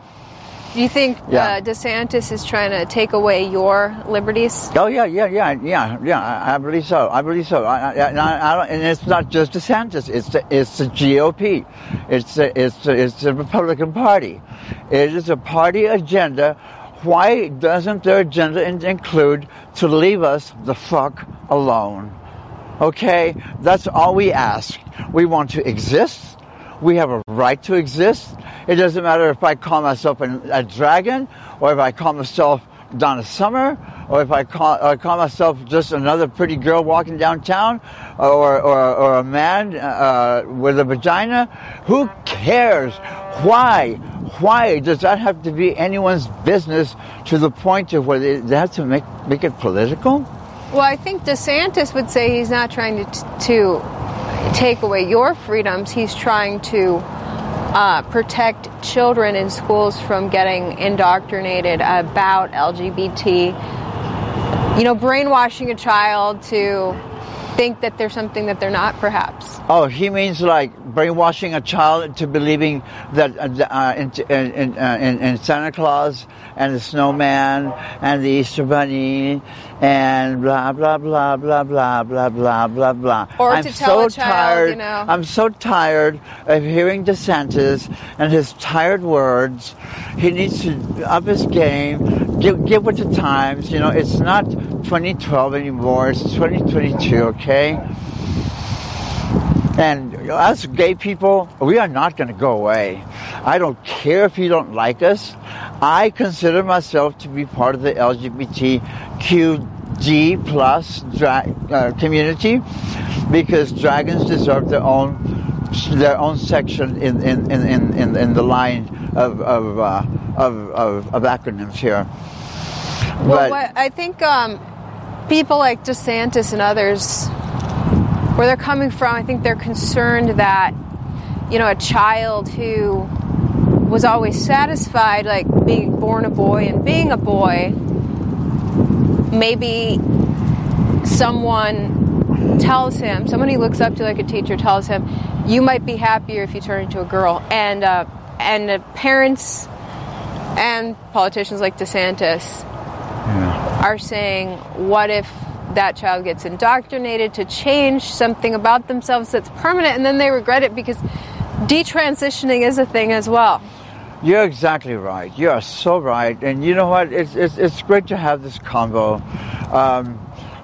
Do you think Yeah. uh, DeSantis is trying to take away your liberties? Oh yeah, yeah, yeah, yeah, yeah. I, I believe so. I believe so. I, I, and I, and it's not just DeSantis. It's the, it's the GOP. It's the, it's the, it's the Republican Party. It is a party agenda. Why doesn't their agenda in- include to leave us the fuck alone? Okay, that's all we ask. We want to exist. We have a right to exist. It doesn't matter if I call myself a dragon, or if I call myself Donna Summer, or if I call, or call myself just another pretty girl walking downtown, or, or, or a man uh, with a vagina. Who cares? Why? Why does that have to be anyone's business to the point of where they, they have to make, make it political? Well, I think DeSantis would say he's not trying to, to take away your freedoms. He's trying to uh, protect children in schools from getting indoctrinated about LGBT. You know, brainwashing a child to think that they're something that they're not, perhaps. Oh, he means like brainwashing a child to believing that uh, uh, in, in, in, uh, in, in Santa Claus and the snowman and the Easter Bunny and blah blah blah blah blah blah blah blah blah. Or I'm to tell a so child, tired. you know. I'm so tired of hearing DeSantis and his tired words. He needs to up his game. Give, give with the times. You know, it's not 2012 anymore. It's 2022. Okay. And us gay people, we are not going to go away. I don't care if you don't like us. I consider myself to be part of the LGBTQG plus dra- uh, community because dragons deserve their own their own section in in, in, in, in, the line of of, uh, of, of of acronyms here. Well, But- what, I think um, people like DeSantis and others, where they're coming from, I think they're concerned that, you know, a child who was always satisfied, like being born a boy and being a boy, maybe someone tells him, someone he looks up to, like a teacher, tells him, you might be happier if you turn into a girl. And, uh, and uh, parents and politicians like DeSantis Yeah. are saying, what if that child gets indoctrinated to change something about themselves that's permanent and then they regret it because detransitioning is a thing as well. You're exactly right. You are so right. And you know what? It's, it's, it's great to have this convo. Um,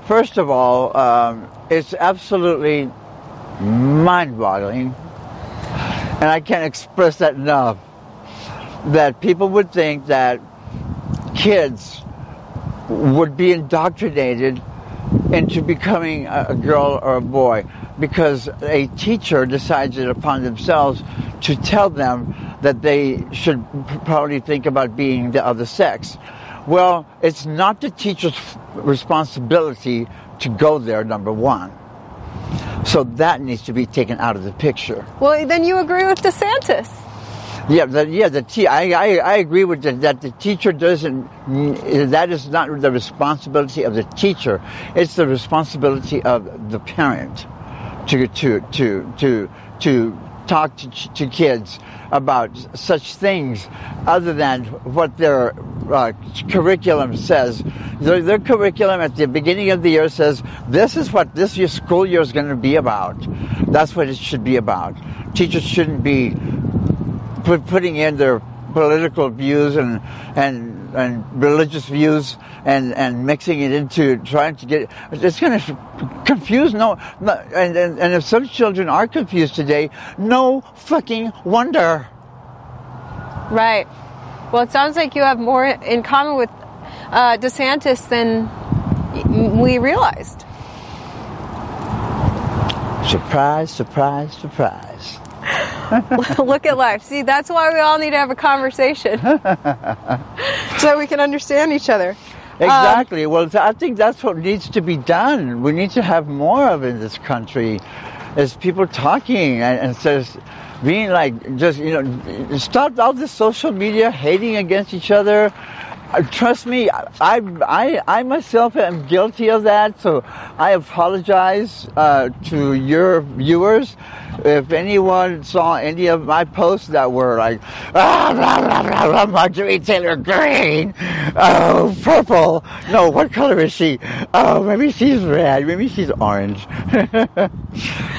first of all, um, it's absolutely mind boggling, and I can't express that enough, that people would think that kids would be indoctrinated into becoming a girl or a boy because a teacher decides it upon themselves to tell them that they should probably think about being the other sex. Well, it's not the teacher's responsibility to go there, number one. So that needs to be taken out of the picture. Well, then you agree with DeSantis. Yeah, the, yeah, the te- I, I, I agree with the, that. The teacher doesn't. That is not the responsibility of the teacher. It's the responsibility of the parent to to to to to talk to, to kids about such things other than what their uh, curriculum says. Their, their curriculum at the beginning of the year says this is what this year school year is going to be about. That's what it should be about. Teachers shouldn't be putting in their political views and and and religious views and and mixing it into trying to get it's going to confuse no, no and, and and if some children are confused today no fucking wonder Right. Well, it sounds like you have more in common with uh, DeSantis than we realized. surprise surprise surprise [LAUGHS] Look at life. See, that's why we all need to have a conversation [LAUGHS] so we can understand each other. Um, exactly. well, th- I think that's what needs to be done. We need to have more of in this country, is people talking and instead of being like just you know stop all this social media hating against each other. Trust me, I, I, I myself am guilty of that, so I apologize uh, to your viewers. If anyone saw any of my posts that were like, [LAUGHS] ah, blah, blah, blah, blah, Marjorie Taylor Greene, oh, purple. No, what color is she? Oh, maybe she's red, maybe she's orange. [LAUGHS]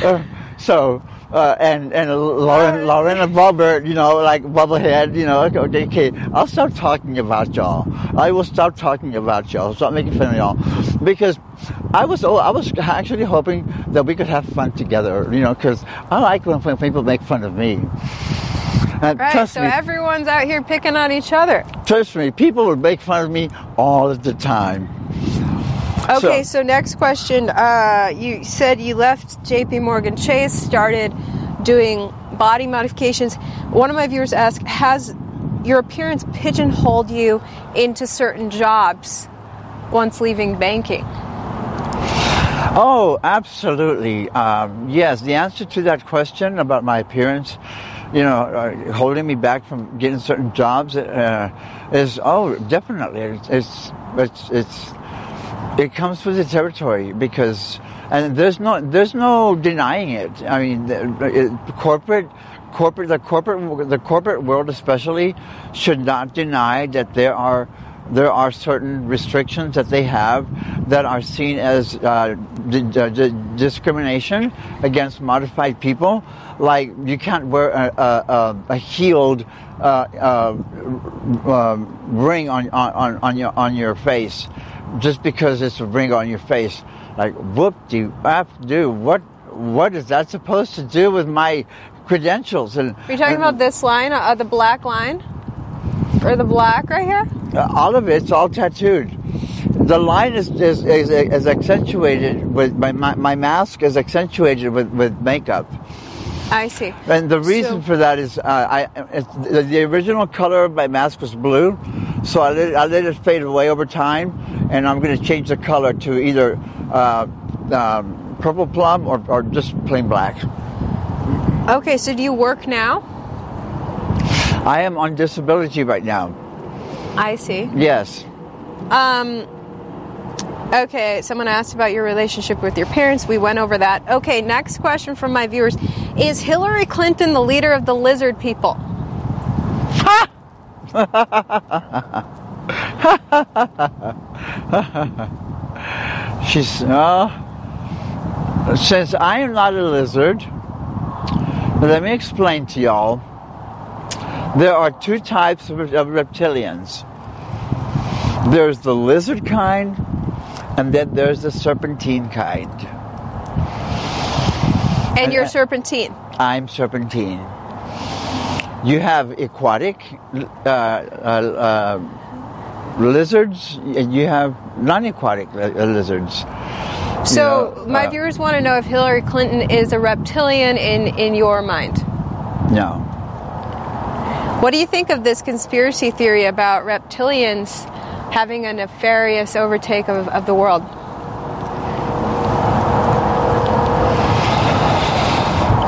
Uh, so, uh, and and Lauren, Lorena Boebert, you know, like Bubblehead, you know, okay, okay, I'll stop talking about y'all. I will stop talking about y'all. Stop making fun of y'all, because I was oh, I was actually hoping that we could have fun together, you know, because I like when, when people make fun of me. And Right. So me, everyone's out here picking on each other. trust me, people would make fun of me all the time. [LAUGHS] Okay, so, next question. Uh, you said you left JP Morgan Chase, started doing body modifications. One of my viewers asked, has your appearance pigeonholed you into certain jobs once leaving banking? Oh, absolutely. Um, yes, the answer to that question about my appearance, you know, uh, holding me back from getting certain jobs uh, is oh, definitely. It's, it's it's it's it comes with the territory because and there's no there's no denying it. I mean, the, it, corporate corporate the corporate the corporate world especially should not deny that there are there are certain restrictions that they have that are seen as uh, d- d- discrimination against modified people. Like you can't wear a, a, a, heeled uh, uh, uh, ring on, on, on your on your face just because it's a ring on your face. Like whoop de do what what is that supposed to do with my credentials? And Are you talking about this line, uh, the black line? Or the black right here? Uh, all of it's all tattooed. The line is is, is, is accentuated with my, my my mask is accentuated with, with makeup. I see. And the reason So- for that is uh, I the, the original color of my mask was blue. So I let, I let it fade away over time, and I'm going to change the color to either uh, um, purple plum or, or just plain black. Okay, so do you work now? I am on disability right now. I see. Yes. Um, okay, someone asked about your relationship with your parents. We went over that. Okay, next question from my viewers Is Hillary Clinton the leader of the lizard people? Ha. [LAUGHS] She's, uh, since I am not a lizard, let me explain to y'all. There are two types of reptilians. There's the lizard kind, and then there's the serpentine kind. And you're serpentine. I'm serpentine. You have aquatic uh, uh, uh, lizards, and you have non-aquatic li- uh, lizards. So You know, my uh, viewers want to know if Hillary Clinton is a reptilian in, in your mind. No. What do you think of this conspiracy theory about reptilians having a nefarious overtake of, of the world?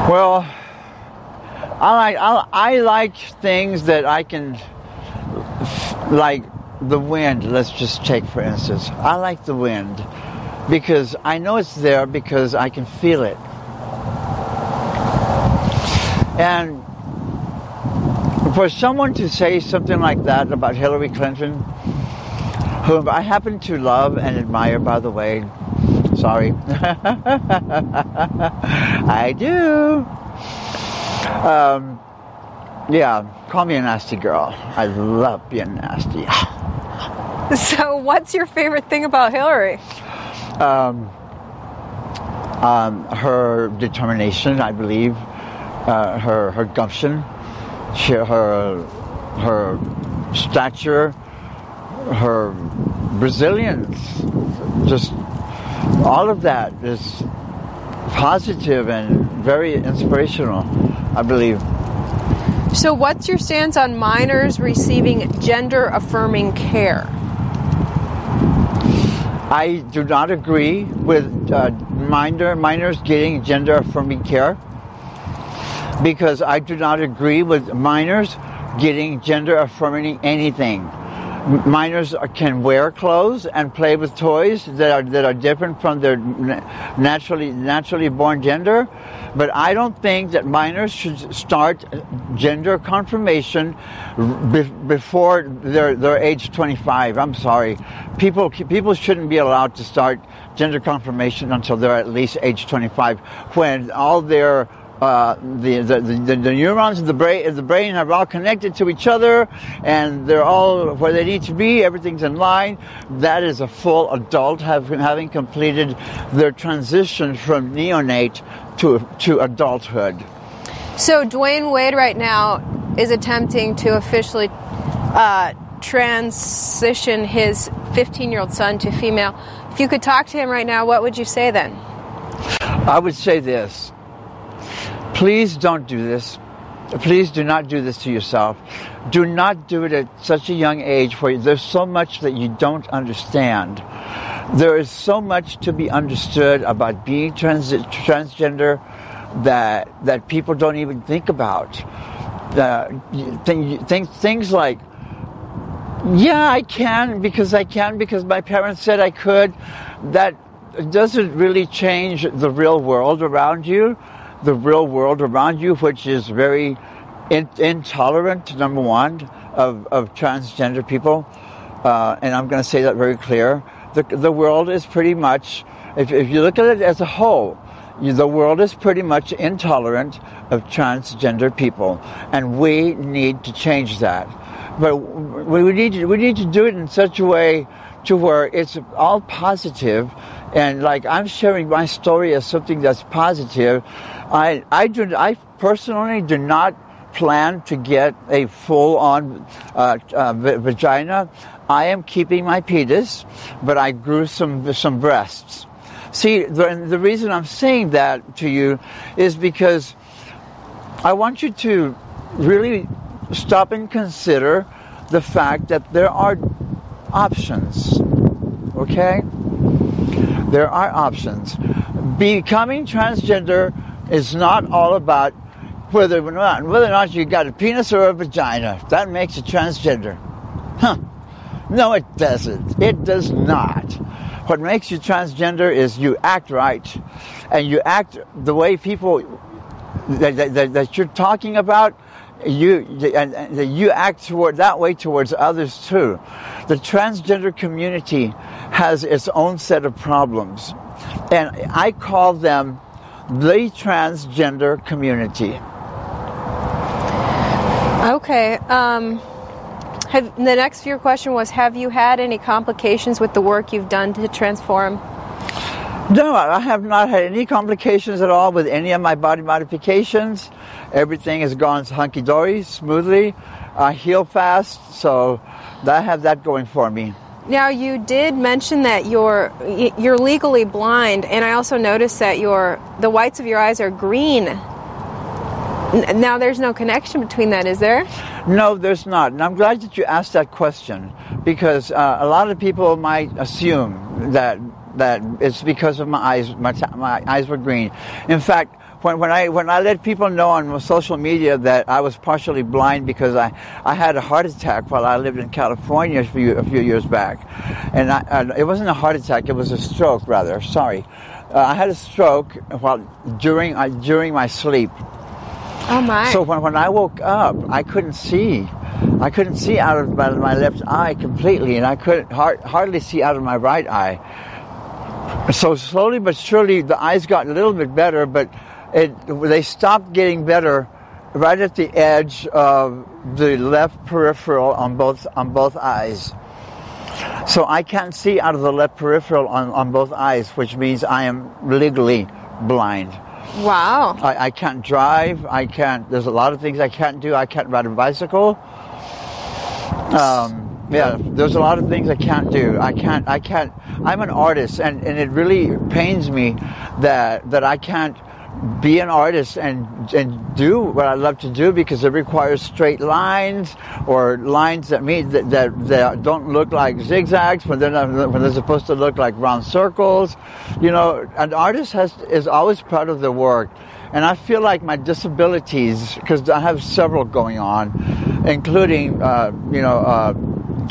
Well, I like I, I like things that I can like the wind. Let's just take for instance. I like the wind because I know it's there because I can feel it. And for someone to say something like that about Hillary Clinton, whom I happen to love and admire, by the way, sorry, [LAUGHS] I do. Um, yeah, call me a nasty girl. I love being nasty. [LAUGHS] So, what's your favorite thing about Hillary? Um, um, her determination, I believe, uh, her her gumption, she, her her stature, her resilience, just all of that is positive and very inspirational. I believe. So, what's your stance on minors receiving gender affirming care? I do not agree with uh, minor minors getting gender affirming care because I do not agree with minors getting gender affirming anything. Minors can wear clothes and play with toys that are that are different from their naturally naturally born gender, but I don't think that minors should start gender confirmation be- before they're they're age 25. I'm sorry, people people shouldn't be allowed to start gender confirmation until they're at least age 25, when all their uh, the, the, the, the neurons in the brain, in the brain are all connected to each other and they're all where they need to be. Everything's in line. That is a full adult have, having completed their transition from neonate to, to adulthood. So, Dwyane Wade right now is attempting to officially uh, transition his 15 year old son to female. If you could talk to him right now, what would you say then? I would say this. Please don't do this. Please do not do this to yourself. Do not do it at such a young age where there's so much that you don't understand. There is so much to be understood about being trans- transgender that that people don't even think about. Uh, th- th- things like yeah, I can because I can because my parents said I could. That doesn't really change the real world around you. The real world around you, which is very in- intolerant, number one, of, of transgender people. Uh, and I'm going to say that very clear. The, the world is pretty much, if, if you look at it as a whole, you- the world is pretty much intolerant of transgender people. And we need to change that but we need to we need to do it in such a way to where it's all positive and like I'm sharing my story as something that's positive. I I do I personally do not plan to get a full on uh, uh, vagina. I am keeping my penis, but I grew some some breasts. See, the, the reason I'm saying that to you is because I want you to really stop and consider the fact that there are options. Okay? There are options. Becoming transgender is not all about whether or not whether or not you got a penis or a vagina. That makes you transgender. Huh. No, it doesn't. It does not. What makes you transgender is you act right, and you act the way people that, that, that you're talking about. You and, and you act toward that way towards others too. The transgender community has its own set of problems, and I call them the transgender community. Okay. Um, have, the next your question was: Have you had any complications with the work you've done to transform? No, I have not had any complications at all with any of my body modifications. Everything has gone hunky dory, smoothly. I heal fast, so I have that going for me. Now you did mention that you're you're legally blind, and I also noticed that your the whites of your eyes are green. Now there's no connection between that, is there? No, there's not. And I'm glad that you asked that question because uh, a lot of people might assume that that it's because of my eyes. My, my eyes were green. In fact, when, when I when I let people know on social media that I was partially blind because I, I had a heart attack while I lived in California a few, a few years back, and I, uh, it wasn't a heart attack; it was a stroke, rather. Sorry, uh, I had a stroke while during uh, during my sleep. Oh my! So when, when I woke up, I couldn't see. I couldn't see out of my, my left eye completely, and I couldn't har- hardly see out of my right eye. So slowly but surely, the eyes got a little bit better, but it, they stopped getting better right at the edge of the left peripheral on both on both eyes. So I can't see out of the left peripheral on, on both eyes, which means I am legally blind. wow. I, I can't drive. I can't. There's a lot of things I can't do. I can't ride a bicycle. Um, yeah, there's a lot of things I can't do. I can't. I can't. I'm an artist, and, and it really pains me that that I can't be an artist and and do what I love to do because it requires straight lines or lines that mean that, that, that don't look like zigzags when they're not, when they're supposed to look like round circles. You know, an artist has is always proud of their work, and I feel like my disabilities because I have several going on, including uh, you know. Uh,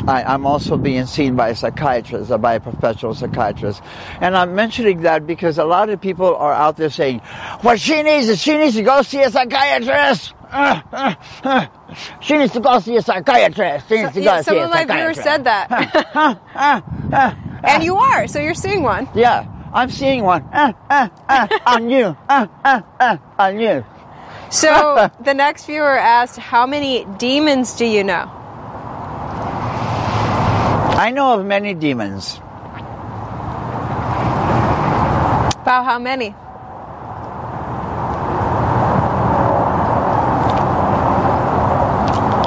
I, I'm also being seen by a psychiatrist, by a professional psychiatrist. And I'm mentioning that because a lot of people are out there saying, what she needs is she needs to go see a psychiatrist. Uh, uh, uh. She needs to go see a psychiatrist. She needs to go Yeah, see some of my viewers said that, [LAUGHS] and you are. So you're seeing one. Yeah, I'm seeing one. [LAUGHS] On you. [LAUGHS] On you. So the next viewer asked, "How many demons do you know?" I know of many demons. About how many?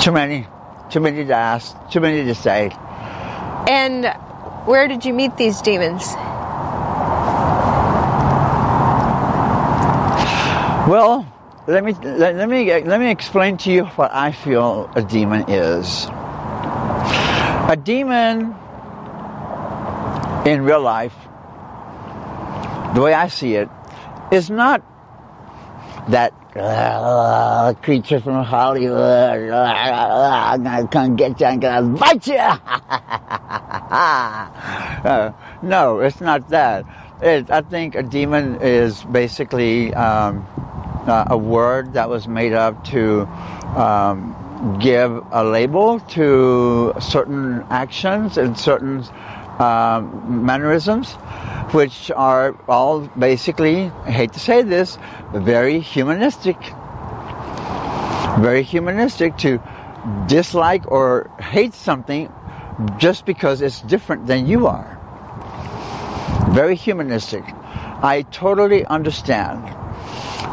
Too many. Too many to ask. Too many to say. And where did you meet these demons? Well, let me let, let me let me explain to you what I feel a demon is. A demon in real life, the way I see it, is not that uh, creature from Hollywood. Uh, I'm gonna come get you. I'm gonna bite you. [LAUGHS] Uh, no, it's not that. It, I think a demon is basically um, uh, a word that was made up to um, give a label to certain actions and certain um, mannerisms, which are all basically, I hate to say this, very humanistic. Very humanistic to dislike or hate something just because it's different than you are. Very humanistic. I totally understand.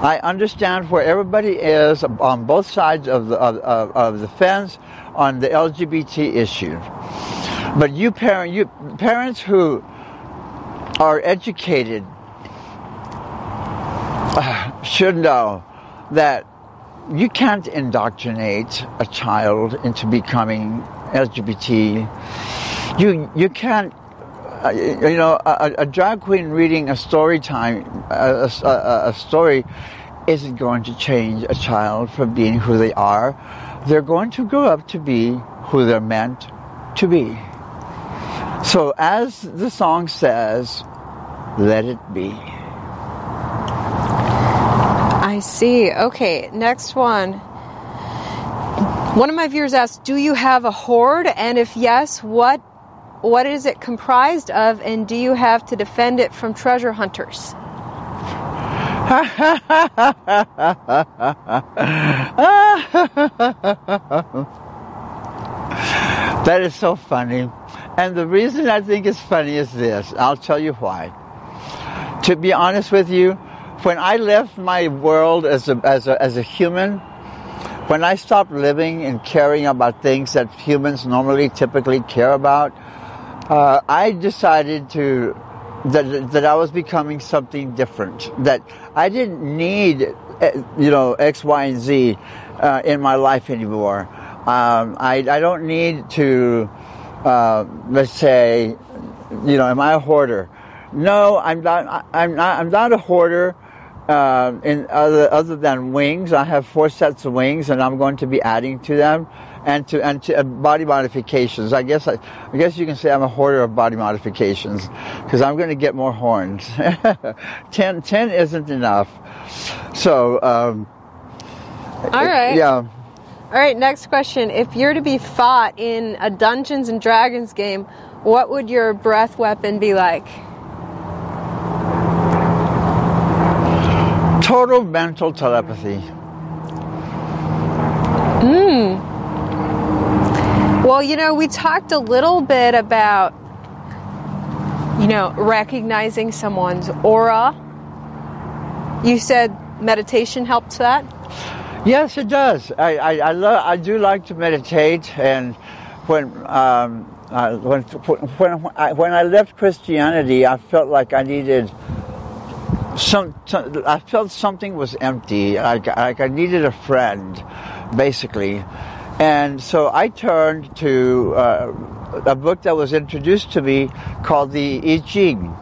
I understand where everybody is on both sides of the, of, of, the fence on the LGBT issue. But you parent, you parents who are educated uh, should know that you can't indoctrinate a child into becoming LGBT. You you can't. Uh, you know, a, a, drag queen reading a story time, a, a, a story, isn't going to change a child from being who they are. They're going to grow up to be who they're meant to be. So, as the song says, let it be. I see. Okay, next one. One of my viewers asked, "Do you have a hoard? And if yes, what what is it comprised of? And do you have to defend it from treasure hunters?" [LAUGHS] that is so funny. And the reason I think it's funny is this. I'll tell you why. To be honest with you, when I left my world as a, as a, as a human, when I stopped living and caring about things that humans normally typically care about, uh, I decided to that that I was becoming something different. That I didn't need, uh, you know, X, Y, and Z uh, in my life anymore. Um, I I don't need to uh, let's say, you know, am I a hoarder? No, I'm not. I'm not. I'm not a hoarder. Uh, in other other than wings, I have four sets of wings, and I'm going to be adding to them, and to and to uh, body modifications. I guess I, I guess you can say I'm a hoarder of body modifications because I'm going to get more horns. [LAUGHS] ten, 10 isn't enough. So. Um, All right. Yeah. All right, next question. If you're to be fought in a Dungeons and Dragons game, what would your breath weapon be like? Total mental telepathy. Well, you know, we talked a little bit about, you know, recognizing someone's aura. You said meditation helps that? Yes, it does. I I, I, lo- I do like to meditate, and when um, uh, when when I, when I left Christianity, I felt like I needed some. I felt something was empty. Like, like I needed a friend, basically, and so I turned to uh, a book that was introduced to me called the I Ching,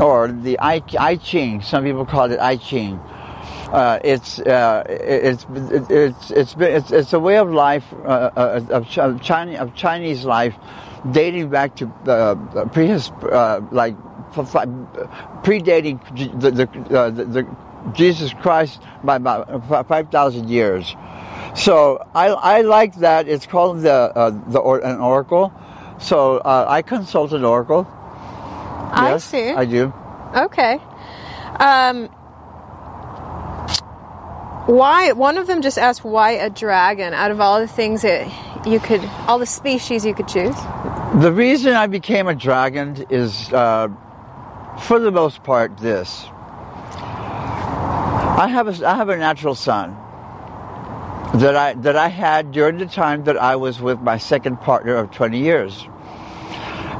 or the I, I Ching. Some people call it I Ching uh, it's, uh, it's, it's, it's, it's, it's, a way of life, uh, uh of, Chinese, of Chinese life dating back to uh, uh, like predating the, the, the, the, Jesus Christ by about 5,000 years. So I, I like that. It's called the, uh, the or, an oracle. So uh, I consult an oracle. I yes, see. I do. Okay. Um, why? One of them just asked why a dragon out of all the things that you could, all the species you could choose. The reason I became a dragon is, uh, for the most part, this. I have a, I have a natural son that I that I had during the time that I was with my second partner of 20 years,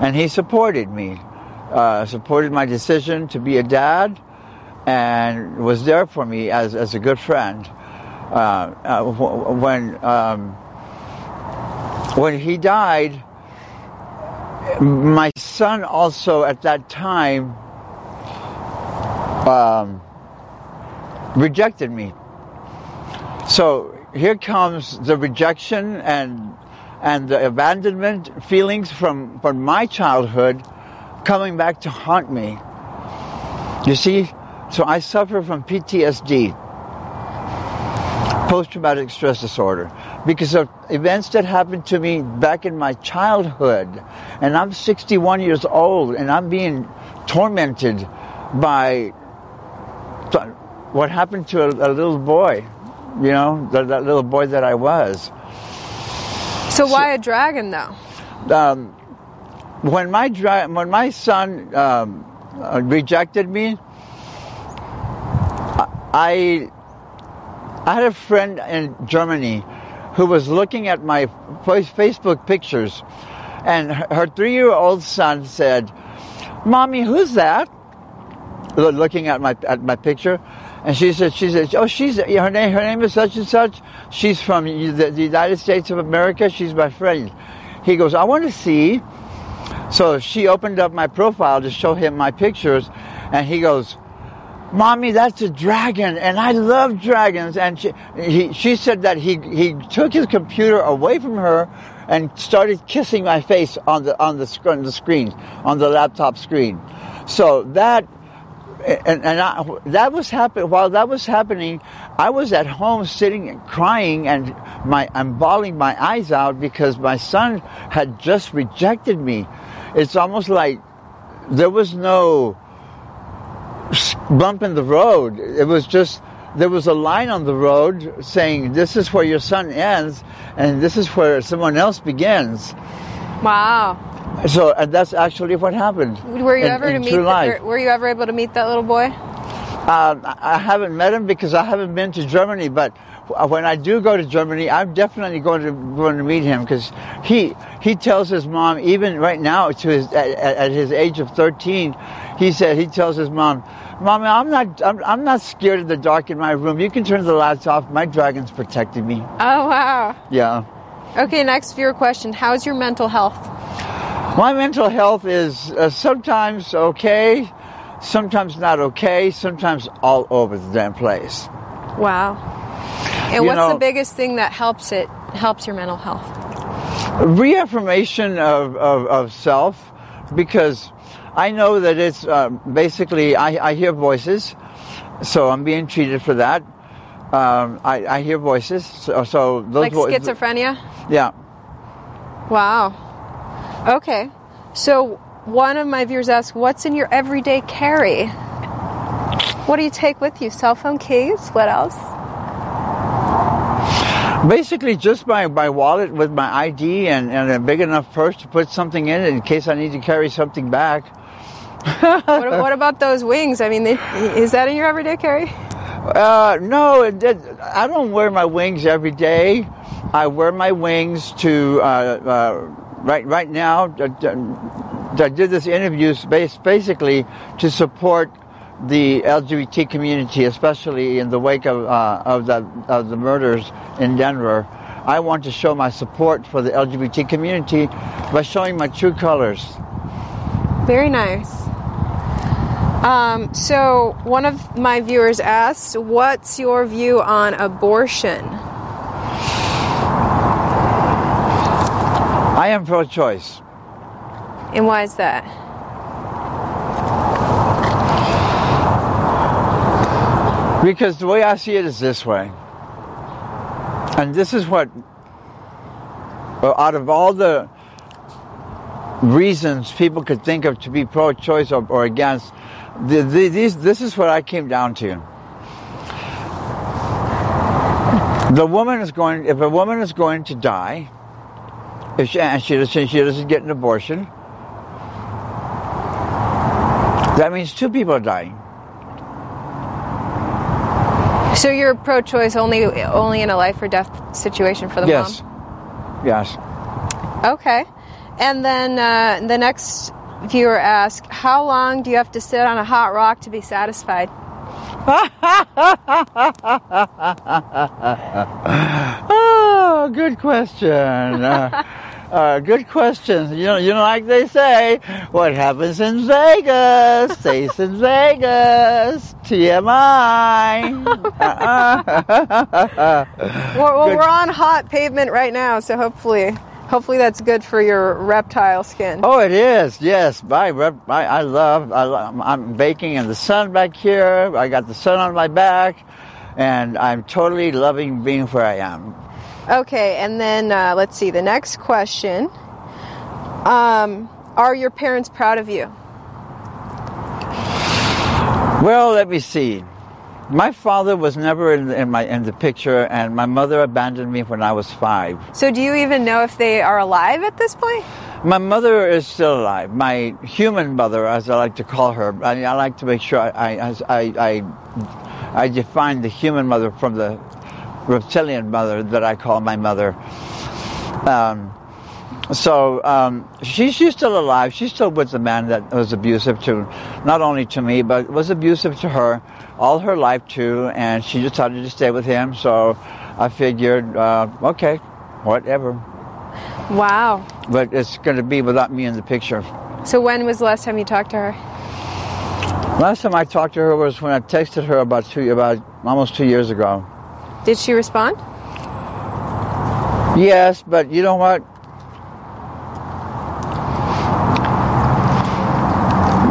and he supported me, uh, supported my decision to be a dad and was there for me as, as a good friend. Uh, uh, when um, when he died, my son also at that time um, rejected me. So here comes the rejection and and the abandonment feelings from from my childhood coming back to haunt me. You see, so I suffer from PTSD, post traumatic stress disorder, because of events that happened to me back in my childhood. And I'm 61 years old and I'm being tormented by what happened to a, a little boy, you know, that, that, little boy that I was. So, why a dragon though? Um, when my dra- when my son um, uh, rejected me, I I had a friend in Germany who was looking at my Facebook pictures, and her three-year-old son said, "Mommy, who's that?" Looking at my at my picture, and she said, "She said, oh, she's her name. Her name is such and such. She's from the, the United States of America. She's my friend." he goes, I want to see. So she opened up my profile to show him my pictures, and he goes, Mommy, that's a dragon, and I love dragons. And she, he, she said that he, he took his computer away from her and started kissing my face on the, on the, on the screen, on the laptop screen. So that, and, and I, that was happening, while that was happening, I was at home sitting and crying and my, I'm bawling my eyes out because my son had just rejected me. It's almost like there was no, bump in the road. It was just there was a line on the road saying this is where your son ends and this is where someone else begins. Wow. So and that's actually what happened. Were you in- ever to meet? The, were you ever able to meet that little boy? Um, I haven't met him because I haven't been to Germany, but when I do go to Germany, I'm definitely going to going to meet him because he he tells his mom even right now to his at, at at his age of 13, he said he tells his mom, "Mommy, I'm not I'm, I'm not scared of the dark in my room. You can turn the lights off. My dragon's protecting me." Oh wow. Yeah. Okay, next viewer question: How's your mental health? My mental health is uh, sometimes okay, sometimes not okay, sometimes all over the damn place. Wow. And You what's know- the biggest thing that helps it helps your mental health? reaffirmation of, of, of self because I know that it's uh, basically, I, I hear voices, so I'm being treated for that. Um, I, I hear voices, so, so those Like voices. schizophrenia? Yeah. Wow. Okay. So one of my viewers asked, "What's in your everyday carry?" What do you take with you? Cell phone, keys. What else? Basically, just my, my wallet with my ID and, and a big enough purse to put something in it in case I need to carry something back. [LAUGHS] what, what about those wings? I mean, they, is that in your everyday carry? Uh, no, it, I don't wear my wings every day. I wear my wings to uh, uh, right right now. I I did this interview basically to support the LGBT community, especially in the wake of uh, of the of the murders in Denver. I want to show my support for the LGBT community by showing my true colors. Very nice. Um, so one of my viewers asked, "What's your view on abortion?" I am pro-choice. And why is that? Because the way I see it is this way. And this is what, out of all the reasons people could think of to be pro choice or, or against, the, the, these, this is what I came down to. The woman is going, if a woman is going to die, if she, and she, doesn't- she doesn't get an abortion, that means two people are dying. So you're pro-choice only only in a life or death situation for the mom. yes. Yes. Okay. And then uh, the next viewer asked, "How long do you have to sit on a hot rock to be satisfied?" Oh, good question. Uh, uh, good question. You know, you know, like they say, what happens in Vegas stays in Vegas. TMI. Uh-uh. Well, well, we're on hot pavement right now, so hopefully, hopefully that's good for your reptile skin. Oh, it is. Yes, my, rep- my I love. I, I'm baking in the sun back here. I got the sun on my back, and I'm totally loving being where I am. Okay, and then uh, let's see the next question. Um, are your parents proud of you? Well, let me see. My father was never in, in my in the picture, and my mother abandoned me when I was five. So, do you even know if they are alive at this point? My mother is still alive. My human mother, as I like to call her. I, I like to make sure I I, I I I define the human mother from the reptilian mother that I call my mother. Um, so um, she, she's still alive. She's still with the man that was abusive to, not only to me, but was abusive to her all her life too. And she decided to stay with him. So I figured, uh, okay, whatever. Wow. But it's going to be without me in the picture. So when was the last time you talked to her? Last time I talked to her was when I texted her about two, about almost two years ago. Did she respond? Yes, but you know what?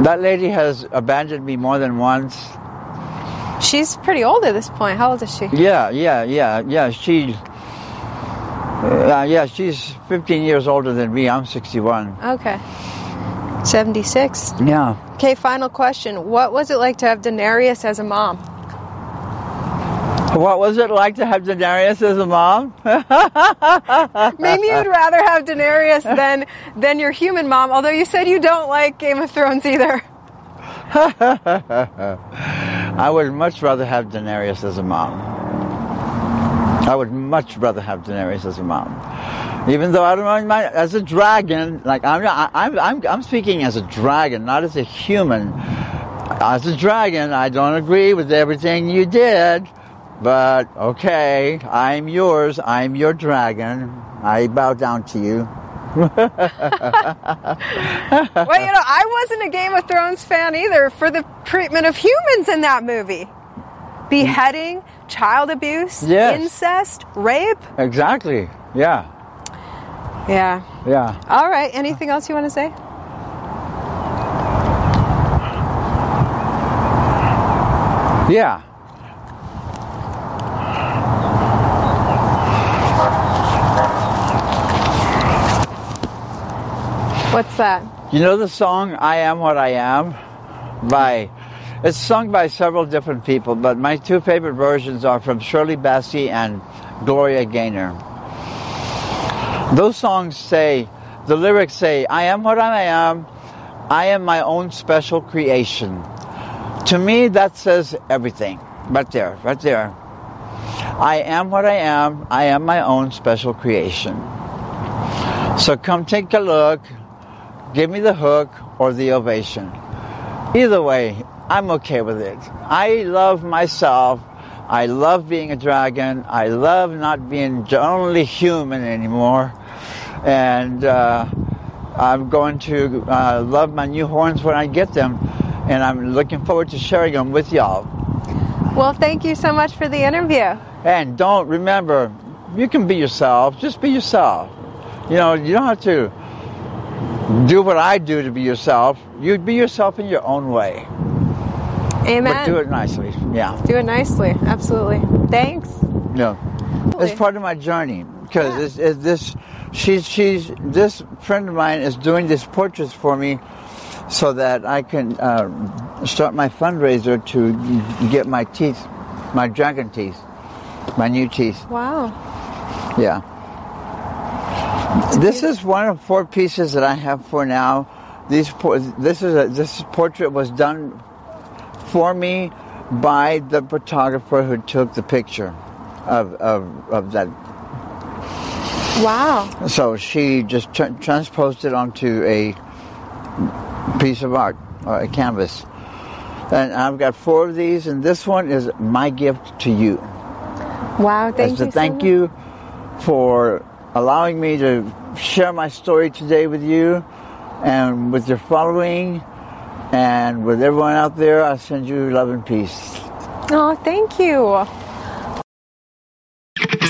That lady has abandoned me more than once. She's pretty old at this point. How old is she? Yeah, yeah, yeah, yeah. She, uh, yeah, she's 15 years older than me. I'm 61. Okay. 76. Yeah. Okay, final question. What was it like to have Daenerys as a mom? What was it like to have Daenerys as a mom? [LAUGHS] Maybe you'd rather have Daenerys than than your human mom, although you said you don't like Game of Thrones either. [LAUGHS] I would much rather have Daenerys as a mom. I would much rather have Daenerys as a mom. Even though I don't mind as a dragon, like I'm, I'm, I'm, I'm speaking as a dragon, not as a human. As a dragon, I don't agree with everything you did, but okay, I'm yours. I'm your dragon. I bow down to you. [LAUGHS] well, you know, I wasn't a Game of Thrones fan either for the treatment of humans in that movie. Beheading, child abuse, Yes. incest, rape. Exactly. Yeah. Yeah. Yeah. All right. Anything else you want to say? Yeah. What's that? You know the song I Am What I Am by it's sung by several different people, but my two favorite versions are from Shirley Bassey and Gloria Gaynor. Those songs say the lyrics say, I am what I am, I am my own special creation. To me that says everything. Right there, right there. I am what I am, I am my own special creation. So come take a look, give me the hook or the ovation. Either way, I'm okay with it. I love myself. I love being a dragon. I love not being only human anymore. And uh, I'm going to uh, love my new horns when I get them. And I'm looking forward to sharing them with y'all. Well, thank you so much for the interview. And don't remember, you can be yourself. Just be yourself. You know, you don't have to do what I do to be yourself. you'd be yourself in your own way. Amen. But do it nicely. Yeah. Do it nicely. Absolutely. Thanks. No. It's part of my journey because it's, it's this. She's she's this friend of mine is doing these portraits for me, so that I can uh, start my fundraiser to get my teeth, my dragon teeth, my new teeth. Wow. Yeah. This is one of four pieces that I have for now. These this is a, this portrait was done for me by the photographer who took the picture of of, of that. Wow. So she just tra- transposed it onto a piece of art or a canvas. And I've got four of these, and this one is my gift to you. Wow. Thank As you. to so thank much. you for allowing me to share my story today with you and with your following and with everyone out there. I send you love and peace. Oh, thank you.